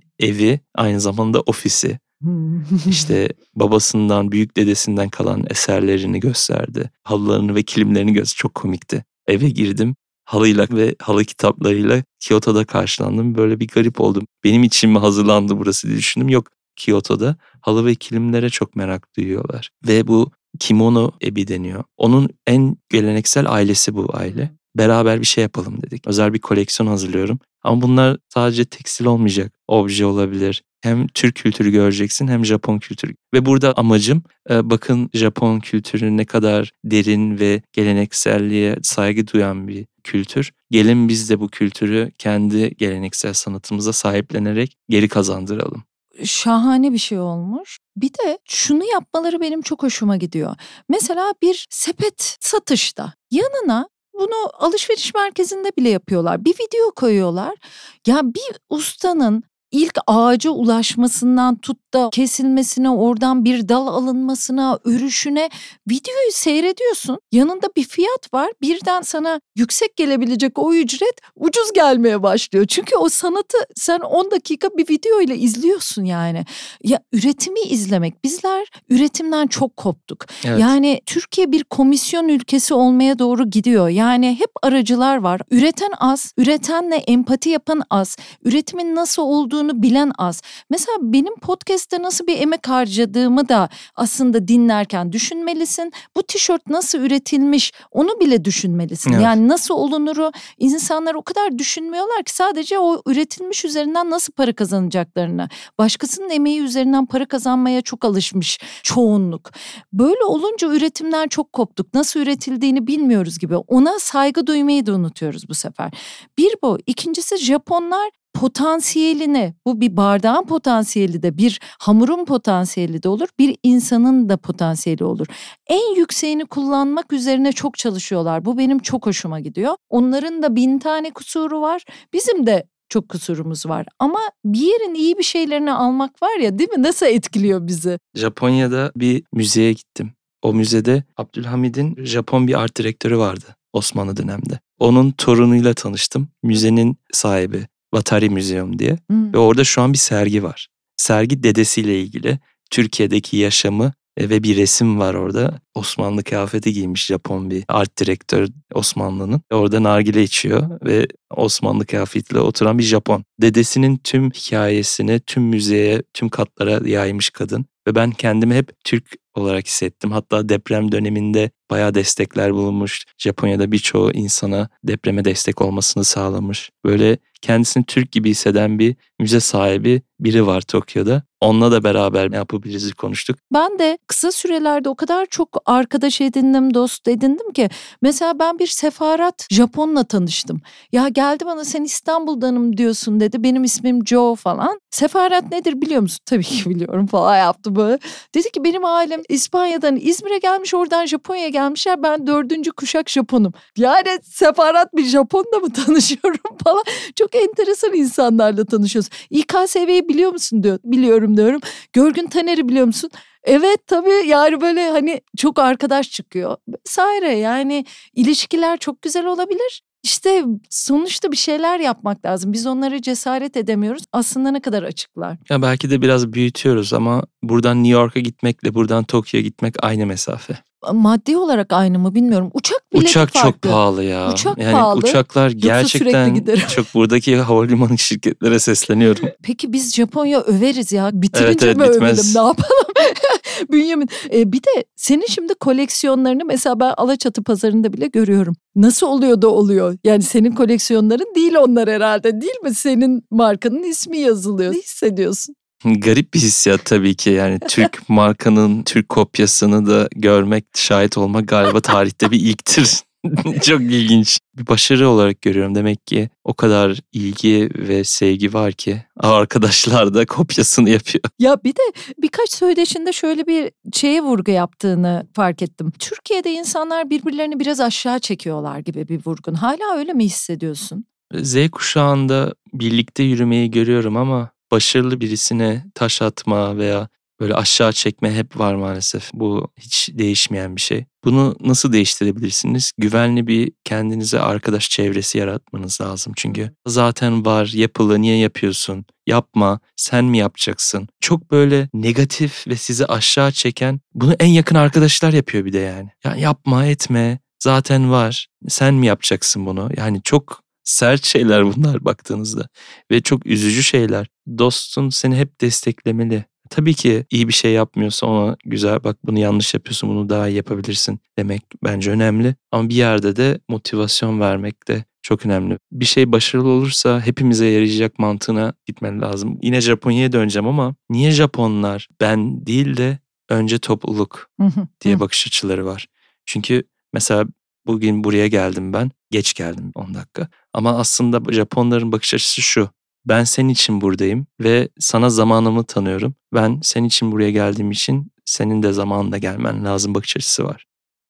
evi aynı zamanda ofisi. Hmm. İşte babasından, büyük dedesinden kalan eserlerini gösterdi. Halılarını ve kilimlerini gösterdi. Çok komikti. Eve girdim. Halıyla ve halı kitaplarıyla Kyoto'da karşılandım. Böyle bir garip oldum. Benim için mi hazırlandı burası diye düşündüm. Yok Kyoto'da halı ve kilimlere çok merak duyuyorlar. Ve bu kimono ebi deniyor. Onun en geleneksel ailesi bu aile. Beraber bir şey yapalım dedik. Özel bir koleksiyon hazırlıyorum. Ama bunlar sadece tekstil olmayacak. Obje olabilir. Hem Türk kültürü göreceksin hem Japon kültürü. Ve burada amacım e, bakın Japon kültürü ne kadar derin ve gelenekselliğe saygı duyan bir kültür. Gelin biz de bu kültürü kendi geleneksel sanatımıza sahiplenerek geri kazandıralım şahane bir şey olmuş. Bir de şunu yapmaları benim çok hoşuma gidiyor. Mesela bir sepet satışta yanına bunu alışveriş merkezinde bile yapıyorlar. Bir video koyuyorlar. Ya bir ustanın ilk ağaca ulaşmasından tut da kesilmesine, oradan bir dal alınmasına, örüşüne videoyu seyrediyorsun. Yanında bir fiyat var. Birden sana yüksek gelebilecek o ücret ucuz gelmeye başlıyor. Çünkü o sanatı sen 10 dakika bir video ile izliyorsun yani. Ya üretimi izlemek. Bizler üretimden çok koptuk. Evet. Yani Türkiye bir komisyon ülkesi olmaya doğru gidiyor. Yani hep aracılar var. Üreten az, üretenle empati yapan az, üretimin nasıl olduğunu bilen az. Mesela benim podcast podcast'te nasıl bir emek harcadığımı da aslında dinlerken düşünmelisin. Bu tişört nasıl üretilmiş onu bile düşünmelisin. Evet. Yani nasıl olunuru insanlar o kadar düşünmüyorlar ki sadece o üretilmiş üzerinden nasıl para kazanacaklarını. Başkasının emeği üzerinden para kazanmaya çok alışmış çoğunluk. Böyle olunca üretimden çok koptuk. Nasıl üretildiğini bilmiyoruz gibi. Ona saygı duymayı da unutuyoruz bu sefer. Bir bu. İkincisi Japonlar potansiyelini bu bir bardağın potansiyeli de bir hamurun potansiyeli de olur bir insanın da potansiyeli olur. En yükseğini kullanmak üzerine çok çalışıyorlar bu benim çok hoşuma gidiyor. Onların da bin tane kusuru var bizim de çok kusurumuz var. Ama bir yerin iyi bir şeylerini almak var ya değil mi? Nasıl etkiliyor bizi? Japonya'da bir müzeye gittim. O müzede Abdülhamid'in Japon bir art direktörü vardı Osmanlı dönemde. Onun torunuyla tanıştım. Müzenin sahibi. Vatari Museum diye. Hmm. Ve orada şu an bir sergi var. Sergi dedesiyle ilgili. Türkiye'deki yaşamı e, ve bir resim var orada. Osmanlı kıyafeti giymiş Japon bir art direktör Osmanlı'nın. Orada nargile içiyor ve Osmanlı kıyafetiyle oturan bir Japon. Dedesinin tüm hikayesini tüm müzeye, tüm katlara yaymış kadın. Ve ben kendimi hep Türk olarak hissettim. Hatta deprem döneminde bayağı destekler bulunmuş. Japonya'da birçoğu insana depreme destek olmasını sağlamış. Böyle kendisini Türk gibi hisseden bir müze sahibi biri var Tokyo'da. Onunla da beraber ne yapabiliriz konuştuk. Ben de kısa sürelerde o kadar çok arkadaş edindim, dost edindim ki. Mesela ben bir sefarat Japon'la tanıştım. Ya geldi bana sen İstanbul'danım diyorsun dedi. Benim ismim Joe falan. Sefarat nedir biliyor musun? Tabii ki biliyorum falan yaptı böyle. Dedi ki benim ailem İspanya'dan İzmir'e gelmiş oradan Japonya'ya gelmişler. Ben dördüncü kuşak Japonum. Yani sefarat bir Japon'la mı tanışıyorum falan. Çok enteresan insanlarla tanışıyoruz. İKSV'yi biliyor musun diyor. Biliyorum diyorum. Görgün Taner'i biliyor musun? Evet tabii yani böyle hani çok arkadaş çıkıyor. Vesaire yani ilişkiler çok güzel olabilir. İşte sonuçta bir şeyler yapmak lazım. Biz onları cesaret edemiyoruz. Aslında ne kadar açıklar. Ya belki de biraz büyütüyoruz ama buradan New York'a gitmekle buradan Tokyo'ya gitmek aynı mesafe maddi olarak aynı mı bilmiyorum. Uçak bileti Uçak farklı. çok pahalı ya. Uçak yani pahalı. Uçaklar gerçekten çok buradaki havalimanı şirketlere sesleniyorum. Peki biz Japonya överiz ya. Bitirince evet, evet, mi övelim ne yapalım? Bünyamin ee, bir de senin şimdi koleksiyonlarını mesela ben Alaçatı pazarında bile görüyorum. Nasıl oluyor da oluyor? Yani senin koleksiyonların değil onlar herhalde değil mi? Senin markanın ismi yazılıyor. Ne hissediyorsun? Garip bir hissiyat tabii ki yani Türk markanın Türk kopyasını da görmek, şahit olmak galiba tarihte bir ilktir. Çok ilginç. Bir başarı olarak görüyorum. Demek ki o kadar ilgi ve sevgi var ki arkadaşlar da kopyasını yapıyor. Ya bir de birkaç söyleşinde şöyle bir şeye vurgu yaptığını fark ettim. Türkiye'de insanlar birbirlerini biraz aşağı çekiyorlar gibi bir vurgun. Hala öyle mi hissediyorsun? Z kuşağında birlikte yürümeyi görüyorum ama başarılı birisine taş atma veya böyle aşağı çekme hep var maalesef. Bu hiç değişmeyen bir şey. Bunu nasıl değiştirebilirsiniz? Güvenli bir kendinize arkadaş çevresi yaratmanız lazım. Çünkü zaten var, yapılı, niye yapıyorsun? Yapma, sen mi yapacaksın? Çok böyle negatif ve sizi aşağı çeken bunu en yakın arkadaşlar yapıyor bir de yani. Ya yapma, etme. Zaten var. Sen mi yapacaksın bunu? Yani çok sert şeyler bunlar baktığınızda ve çok üzücü şeyler. Dostun seni hep desteklemeli. Tabii ki iyi bir şey yapmıyorsa ona güzel bak bunu yanlış yapıyorsun bunu daha iyi yapabilirsin demek bence önemli. Ama bir yerde de motivasyon vermek de çok önemli. Bir şey başarılı olursa hepimize yarayacak mantığına gitmen lazım. Yine Japonya'ya döneceğim ama niye Japonlar ben değil de önce topluluk diye bakış açıları var. Çünkü mesela bugün buraya geldim ben. Geç geldim 10 dakika. Ama aslında Japonların bakış açısı şu. Ben senin için buradayım ve sana zamanımı tanıyorum. Ben senin için buraya geldiğim için senin de zamanında gelmen lazım bakış açısı var.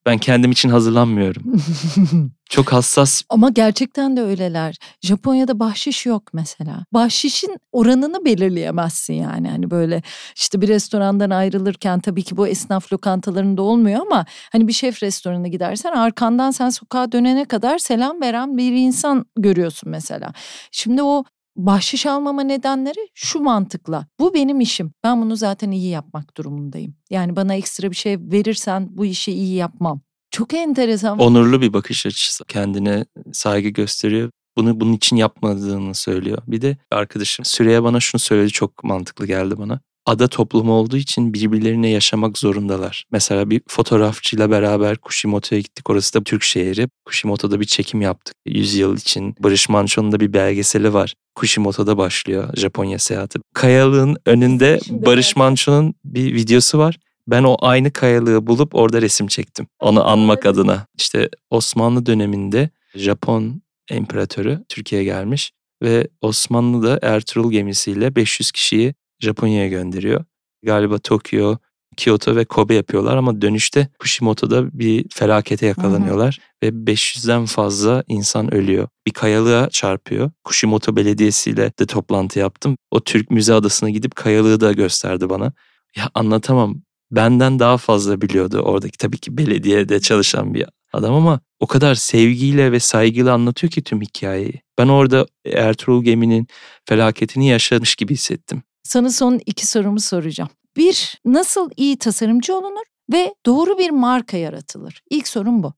Ben kendim için hazırlanmıyorum. Çok hassas. Ama gerçekten de öyleler. Japonya'da bahşiş yok mesela. Bahşişin oranını belirleyemezsin yani. Hani böyle işte bir restorandan ayrılırken tabii ki bu esnaf lokantalarında olmuyor ama hani bir şef restoranına gidersen arkandan sen sokağa dönene kadar selam veren bir insan görüyorsun mesela. Şimdi o bahşiş almama nedenleri şu mantıkla. Bu benim işim. Ben bunu zaten iyi yapmak durumundayım. Yani bana ekstra bir şey verirsen bu işi iyi yapmam. Çok enteresan. Onurlu bir bakış açısı. Kendine saygı gösteriyor. Bunu bunun için yapmadığını söylüyor. Bir de arkadaşım Süreyya bana şunu söyledi çok mantıklı geldi bana ada toplumu olduğu için birbirlerine yaşamak zorundalar. Mesela bir fotoğrafçıyla beraber Kushimoto'ya gittik. Orası da Türk şehri. Kushimoto'da bir çekim yaptık. 100 yıl için Barış Manço'nun da bir belgeseli var. Kushimoto'da başlıyor Japonya seyahati. Kayalığın önünde Barış Manço'nun bir videosu var. Ben o aynı kayalığı bulup orada resim çektim. Onu anmak adına. İşte Osmanlı döneminde Japon imparatoru Türkiye'ye gelmiş ve Osmanlı da Ertuğrul gemisiyle 500 kişiyi Japonya'ya gönderiyor. Galiba Tokyo, Kyoto ve Kobe yapıyorlar ama dönüşte Kushimoto'da bir felakete yakalanıyorlar hı hı. ve 500'den fazla insan ölüyor. Bir kayalığa çarpıyor. Kushimoto Belediyesi ile de toplantı yaptım. O Türk Müze Adası'na gidip kayalığı da gösterdi bana. Ya anlatamam. Benden daha fazla biliyordu oradaki tabii ki belediyede çalışan bir adam ama o kadar sevgiyle ve saygıyla anlatıyor ki tüm hikayeyi. Ben orada Ertuğrul geminin felaketini yaşamış gibi hissettim. Sana son iki sorumu soracağım. Bir, nasıl iyi tasarımcı olunur ve doğru bir marka yaratılır? İlk sorum bu.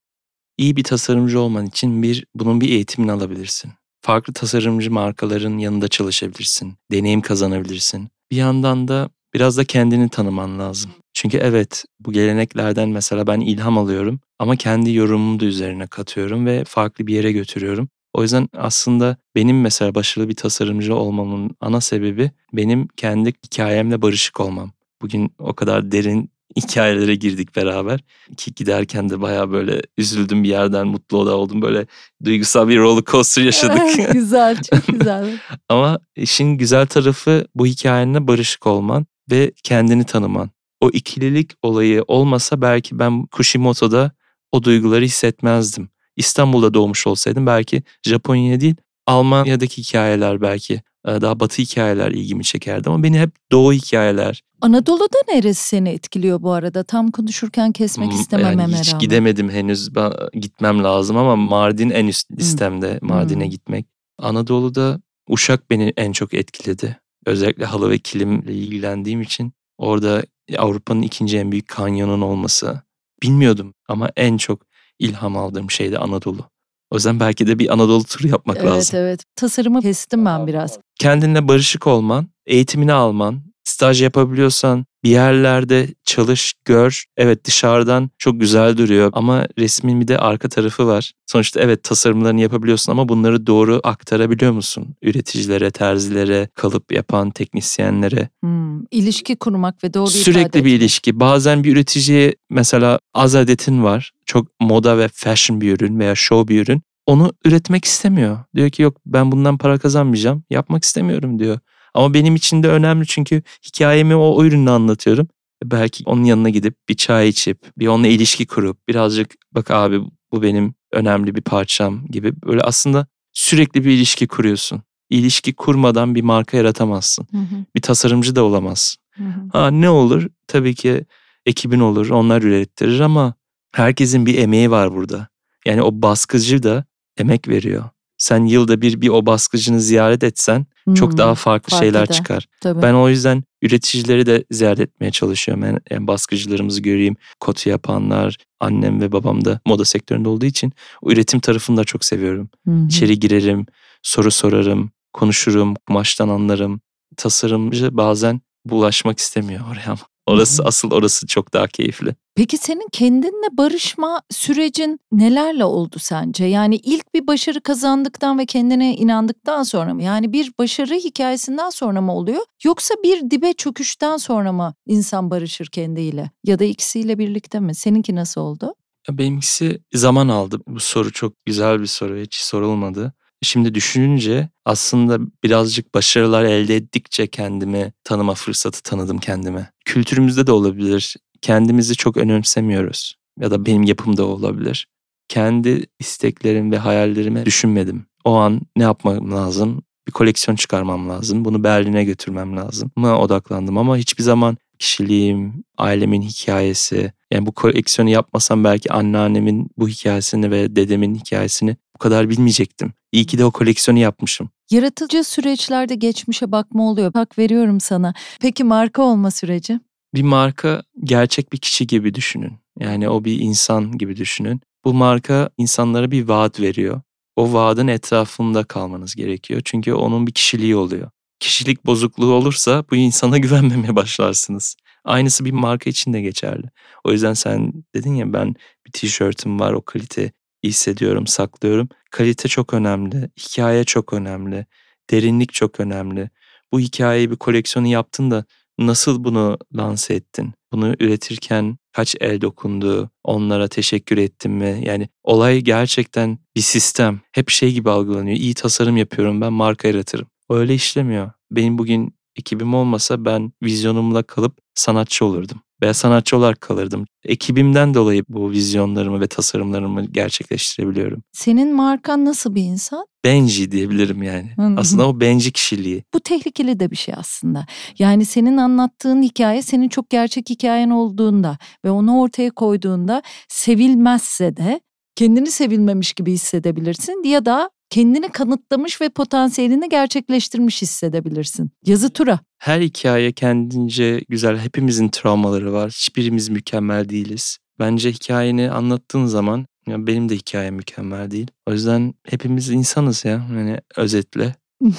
İyi bir tasarımcı olman için bir, bunun bir eğitimini alabilirsin. Farklı tasarımcı markaların yanında çalışabilirsin. Deneyim kazanabilirsin. Bir yandan da biraz da kendini tanıman lazım. Çünkü evet bu geleneklerden mesela ben ilham alıyorum ama kendi yorumumu da üzerine katıyorum ve farklı bir yere götürüyorum. O yüzden aslında benim mesela başarılı bir tasarımcı olmamın ana sebebi benim kendi hikayemle barışık olmam. Bugün o kadar derin hikayelere girdik beraber. Ki giderken de baya böyle üzüldüm bir yerden mutlu da oldum. Böyle duygusal bir roller coaster yaşadık. güzel, çok güzel. Ama işin güzel tarafı bu hikayenle barışık olman ve kendini tanıman. O ikililik olayı olmasa belki ben Kushimoto'da o duyguları hissetmezdim. İstanbul'da doğmuş olsaydım belki Japonya değil Almanya'daki hikayeler belki daha batı hikayeler ilgimi çekerdi ama beni hep doğu hikayeler. Anadolu'da neresi seni etkiliyor bu arada? Tam konuşurken kesmek istemememe yani hiç rağmen. gidemedim henüz. Ben, gitmem lazım ama Mardin en üst listemde Mardin'e gitmek. Anadolu'da Uşak beni en çok etkiledi. Özellikle halı ve kilimle ilgilendiğim için orada Avrupa'nın ikinci en büyük kanyonun olması. Bilmiyordum ama en çok ilham aldığım şey de Anadolu. O yüzden belki de bir Anadolu turu yapmak evet, lazım. Evet evet. Tasarımı kestim ben biraz. Kendinle barışık olman, eğitimini alman, staj yapabiliyorsan bir yerlerde çalış, gör. Evet dışarıdan çok güzel duruyor ama resmin bir de arka tarafı var. Sonuçta evet tasarımlarını yapabiliyorsun ama bunları doğru aktarabiliyor musun? Üreticilere, terzilere, kalıp yapan teknisyenlere. Hmm, ilişki kurmak ve doğru Sürekli bir ilişki. Bazen bir üreticiye mesela az adetin var. Çok moda ve fashion bir ürün veya show bir ürün. Onu üretmek istemiyor. Diyor ki yok ben bundan para kazanmayacağım. Yapmak istemiyorum diyor. Ama benim için de önemli çünkü hikayemi o, o ürünle anlatıyorum. Belki onun yanına gidip bir çay içip, bir onunla ilişki kurup birazcık bak abi bu benim önemli bir parçam gibi böyle aslında sürekli bir ilişki kuruyorsun. İlişki kurmadan bir marka yaratamazsın. Hı hı. Bir tasarımcı da olamazsın. Hı hı. Ha ne olur? Tabii ki ekibin olur, onlar ürettirir ama herkesin bir emeği var burada. Yani o baskıcı da emek veriyor. Sen yılda bir bir o baskıcını ziyaret etsen Hmm, çok daha farklı, farklı şeyler da. çıkar. Tabii. Ben o yüzden üreticileri de ziyaret etmeye çalışıyorum. Yani, yani baskıcılarımızı göreyim. Kotu yapanlar, annem ve babam da moda sektöründe olduğu için o üretim tarafını da çok seviyorum. Hmm. İçeri girerim, soru sorarım, konuşurum, kumaştan anlarım. Tasarımcı bazen bulaşmak istemiyor oraya ama. Orası asıl orası çok daha keyifli. Peki senin kendinle barışma sürecin nelerle oldu sence? Yani ilk bir başarı kazandıktan ve kendine inandıktan sonra mı? Yani bir başarı hikayesinden sonra mı oluyor? Yoksa bir dibe çöküşten sonra mı insan barışır kendiyle? Ya da ikisiyle birlikte mi? Seninki nasıl oldu? Benimkisi zaman aldı. Bu soru çok güzel bir soru. Hiç sorulmadı. Şimdi düşününce aslında birazcık başarılar elde ettikçe kendimi tanıma fırsatı tanıdım kendime. Kültürümüzde de olabilir. Kendimizi çok önemsemiyoruz. Ya da benim yapımda olabilir. Kendi isteklerim ve hayallerimi düşünmedim. O an ne yapmam lazım? Bir koleksiyon çıkarmam lazım. Bunu Berlin'e götürmem lazım. Buna odaklandım ama hiçbir zaman kişiliğim, ailemin hikayesi, yani bu koleksiyonu yapmasam belki anneannemin bu hikayesini ve dedemin hikayesini bu kadar bilmeyecektim. İyi ki de o koleksiyonu yapmışım. Yaratıcı süreçlerde geçmişe bakma oluyor. Hak veriyorum sana. Peki marka olma süreci? Bir marka gerçek bir kişi gibi düşünün. Yani o bir insan gibi düşünün. Bu marka insanlara bir vaat veriyor. O vaadin etrafında kalmanız gerekiyor. Çünkü onun bir kişiliği oluyor. Kişilik bozukluğu olursa bu insana güvenmemeye başlarsınız. Aynısı bir marka için de geçerli. O yüzden sen dedin ya ben bir tişörtüm var o kalite hissediyorum, saklıyorum. Kalite çok önemli, hikaye çok önemli, derinlik çok önemli. Bu hikayeyi bir koleksiyonu yaptın da nasıl bunu lanse ettin? Bunu üretirken kaç el dokundu? Onlara teşekkür ettim mi? Yani olay gerçekten bir sistem. Hep şey gibi algılanıyor. İyi tasarım yapıyorum ben marka yaratırım. Öyle işlemiyor. Benim bugün ekibim olmasa ben vizyonumla kalıp sanatçı olurdum. Veya sanatçı olarak kalırdım. Ekibimden dolayı bu vizyonlarımı ve tasarımlarımı gerçekleştirebiliyorum. Senin markan nasıl bir insan? Benji diyebilirim yani. Aslında o benci kişiliği. Bu tehlikeli de bir şey aslında. Yani senin anlattığın hikaye senin çok gerçek hikayen olduğunda ve onu ortaya koyduğunda sevilmezse de kendini sevilmemiş gibi hissedebilirsin ya da kendini kanıtlamış ve potansiyelini gerçekleştirmiş hissedebilirsin. Yazı tura. Her hikaye kendince güzel. Hepimizin travmaları var. Hiçbirimiz mükemmel değiliz. Bence hikayeni anlattığın zaman ya benim de hikayem mükemmel değil. O yüzden hepimiz insanız ya. Yani özetle.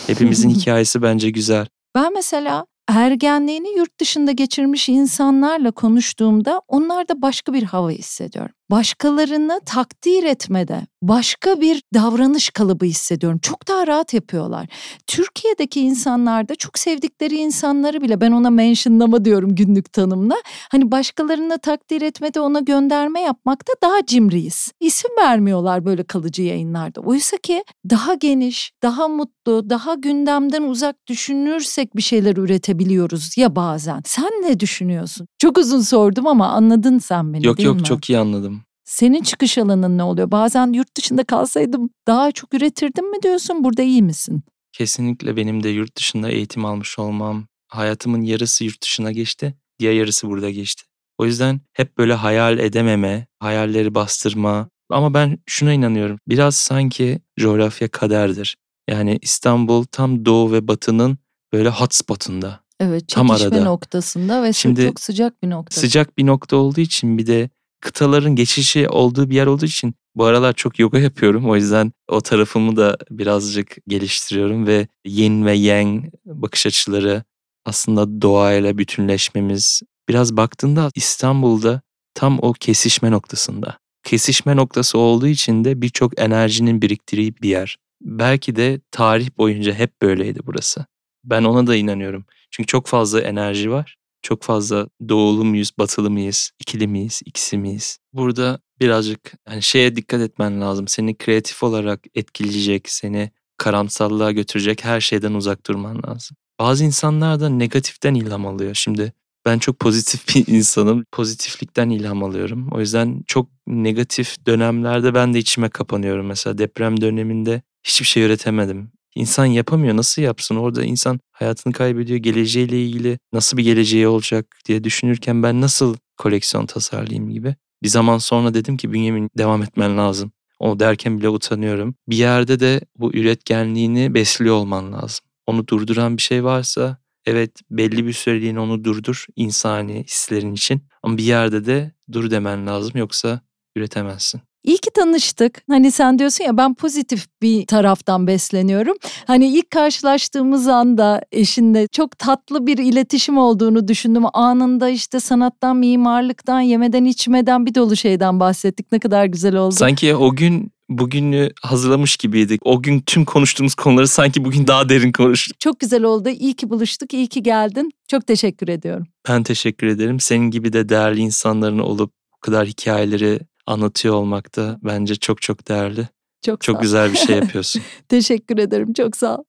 Hepimizin hikayesi bence güzel. Ben mesela ergenliğini yurt dışında geçirmiş insanlarla konuştuğumda onlarda başka bir hava hissediyorum başkalarını takdir etmede başka bir davranış kalıbı hissediyorum. Çok daha rahat yapıyorlar. Türkiye'deki insanlarda çok sevdikleri insanları bile ben ona mentionlama diyorum günlük tanımla. Hani başkalarını takdir etmede ona gönderme yapmakta daha cimriyiz. İsim vermiyorlar böyle kalıcı yayınlarda. Oysa ki daha geniş, daha mutlu, daha gündemden uzak düşünürsek bir şeyler üretebiliyoruz ya bazen. Sen ne düşünüyorsun? Çok uzun sordum ama anladın sen beni yok, değil yok, mi? Yok yok çok iyi anladım. Senin çıkış alanın ne oluyor? Bazen yurt dışında kalsaydım daha çok üretirdim mi diyorsun? Burada iyi misin? Kesinlikle benim de yurt dışında eğitim almış olmam, hayatımın yarısı yurt dışına geçti, diğer yarısı burada geçti. O yüzden hep böyle hayal edememe, hayalleri bastırma. Ama ben şuna inanıyorum. Biraz sanki coğrafya kaderdir. Yani İstanbul tam doğu ve batının böyle hotspotunda. Evet, tam arada. noktasında ve Şimdi, çok sıcak bir nokta. Sıcak bir nokta olduğu için bir de kıtaların geçişi olduğu bir yer olduğu için bu aralar çok yoga yapıyorum. O yüzden o tarafımı da birazcık geliştiriyorum ve yin ve yang bakış açıları aslında doğayla bütünleşmemiz. Biraz baktığında İstanbul'da tam o kesişme noktasında. Kesişme noktası olduğu için de birçok enerjinin biriktiği bir yer. Belki de tarih boyunca hep böyleydi burası. Ben ona da inanıyorum. Çünkü çok fazla enerji var çok fazla doğulu muyuz, batılı mıyız, ikili miyiz, ikisi miyiz? Burada birazcık hani şeye dikkat etmen lazım. Seni kreatif olarak etkileyecek, seni karamsallığa götürecek her şeyden uzak durman lazım. Bazı insanlar da negatiften ilham alıyor. Şimdi ben çok pozitif bir insanım. Pozitiflikten ilham alıyorum. O yüzden çok negatif dönemlerde ben de içime kapanıyorum. Mesela deprem döneminde hiçbir şey üretemedim. İnsan yapamıyor. Nasıl yapsın? Orada insan hayatını kaybediyor. Geleceğiyle ilgili nasıl bir geleceği olacak diye düşünürken ben nasıl koleksiyon tasarlayayım gibi. Bir zaman sonra dedim ki Bünyamin devam etmen lazım. Onu derken bile utanıyorum. Bir yerde de bu üretkenliğini besliyor olman lazım. Onu durduran bir şey varsa evet belli bir süreliğine onu durdur insani hislerin için. Ama bir yerde de dur demen lazım yoksa üretemezsin. İyi ki tanıştık. Hani sen diyorsun ya ben pozitif bir taraftan besleniyorum. Hani ilk karşılaştığımız anda eşinle çok tatlı bir iletişim olduğunu düşündüm. Anında işte sanattan, mimarlıktan, yemeden içmeden bir dolu şeyden bahsettik. Ne kadar güzel oldu. Sanki o gün bugünü hazırlamış gibiydik. O gün tüm konuştuğumuz konuları sanki bugün daha derin konuştuk. Çok güzel oldu. İyi ki buluştuk, iyi ki geldin. Çok teşekkür ediyorum. Ben teşekkür ederim. Senin gibi de değerli insanların olup bu kadar hikayeleri anlatıyor olmak da bence çok çok değerli. Çok, Çok güzel bir şey yapıyorsun. Teşekkür ederim. Çok sağ ol.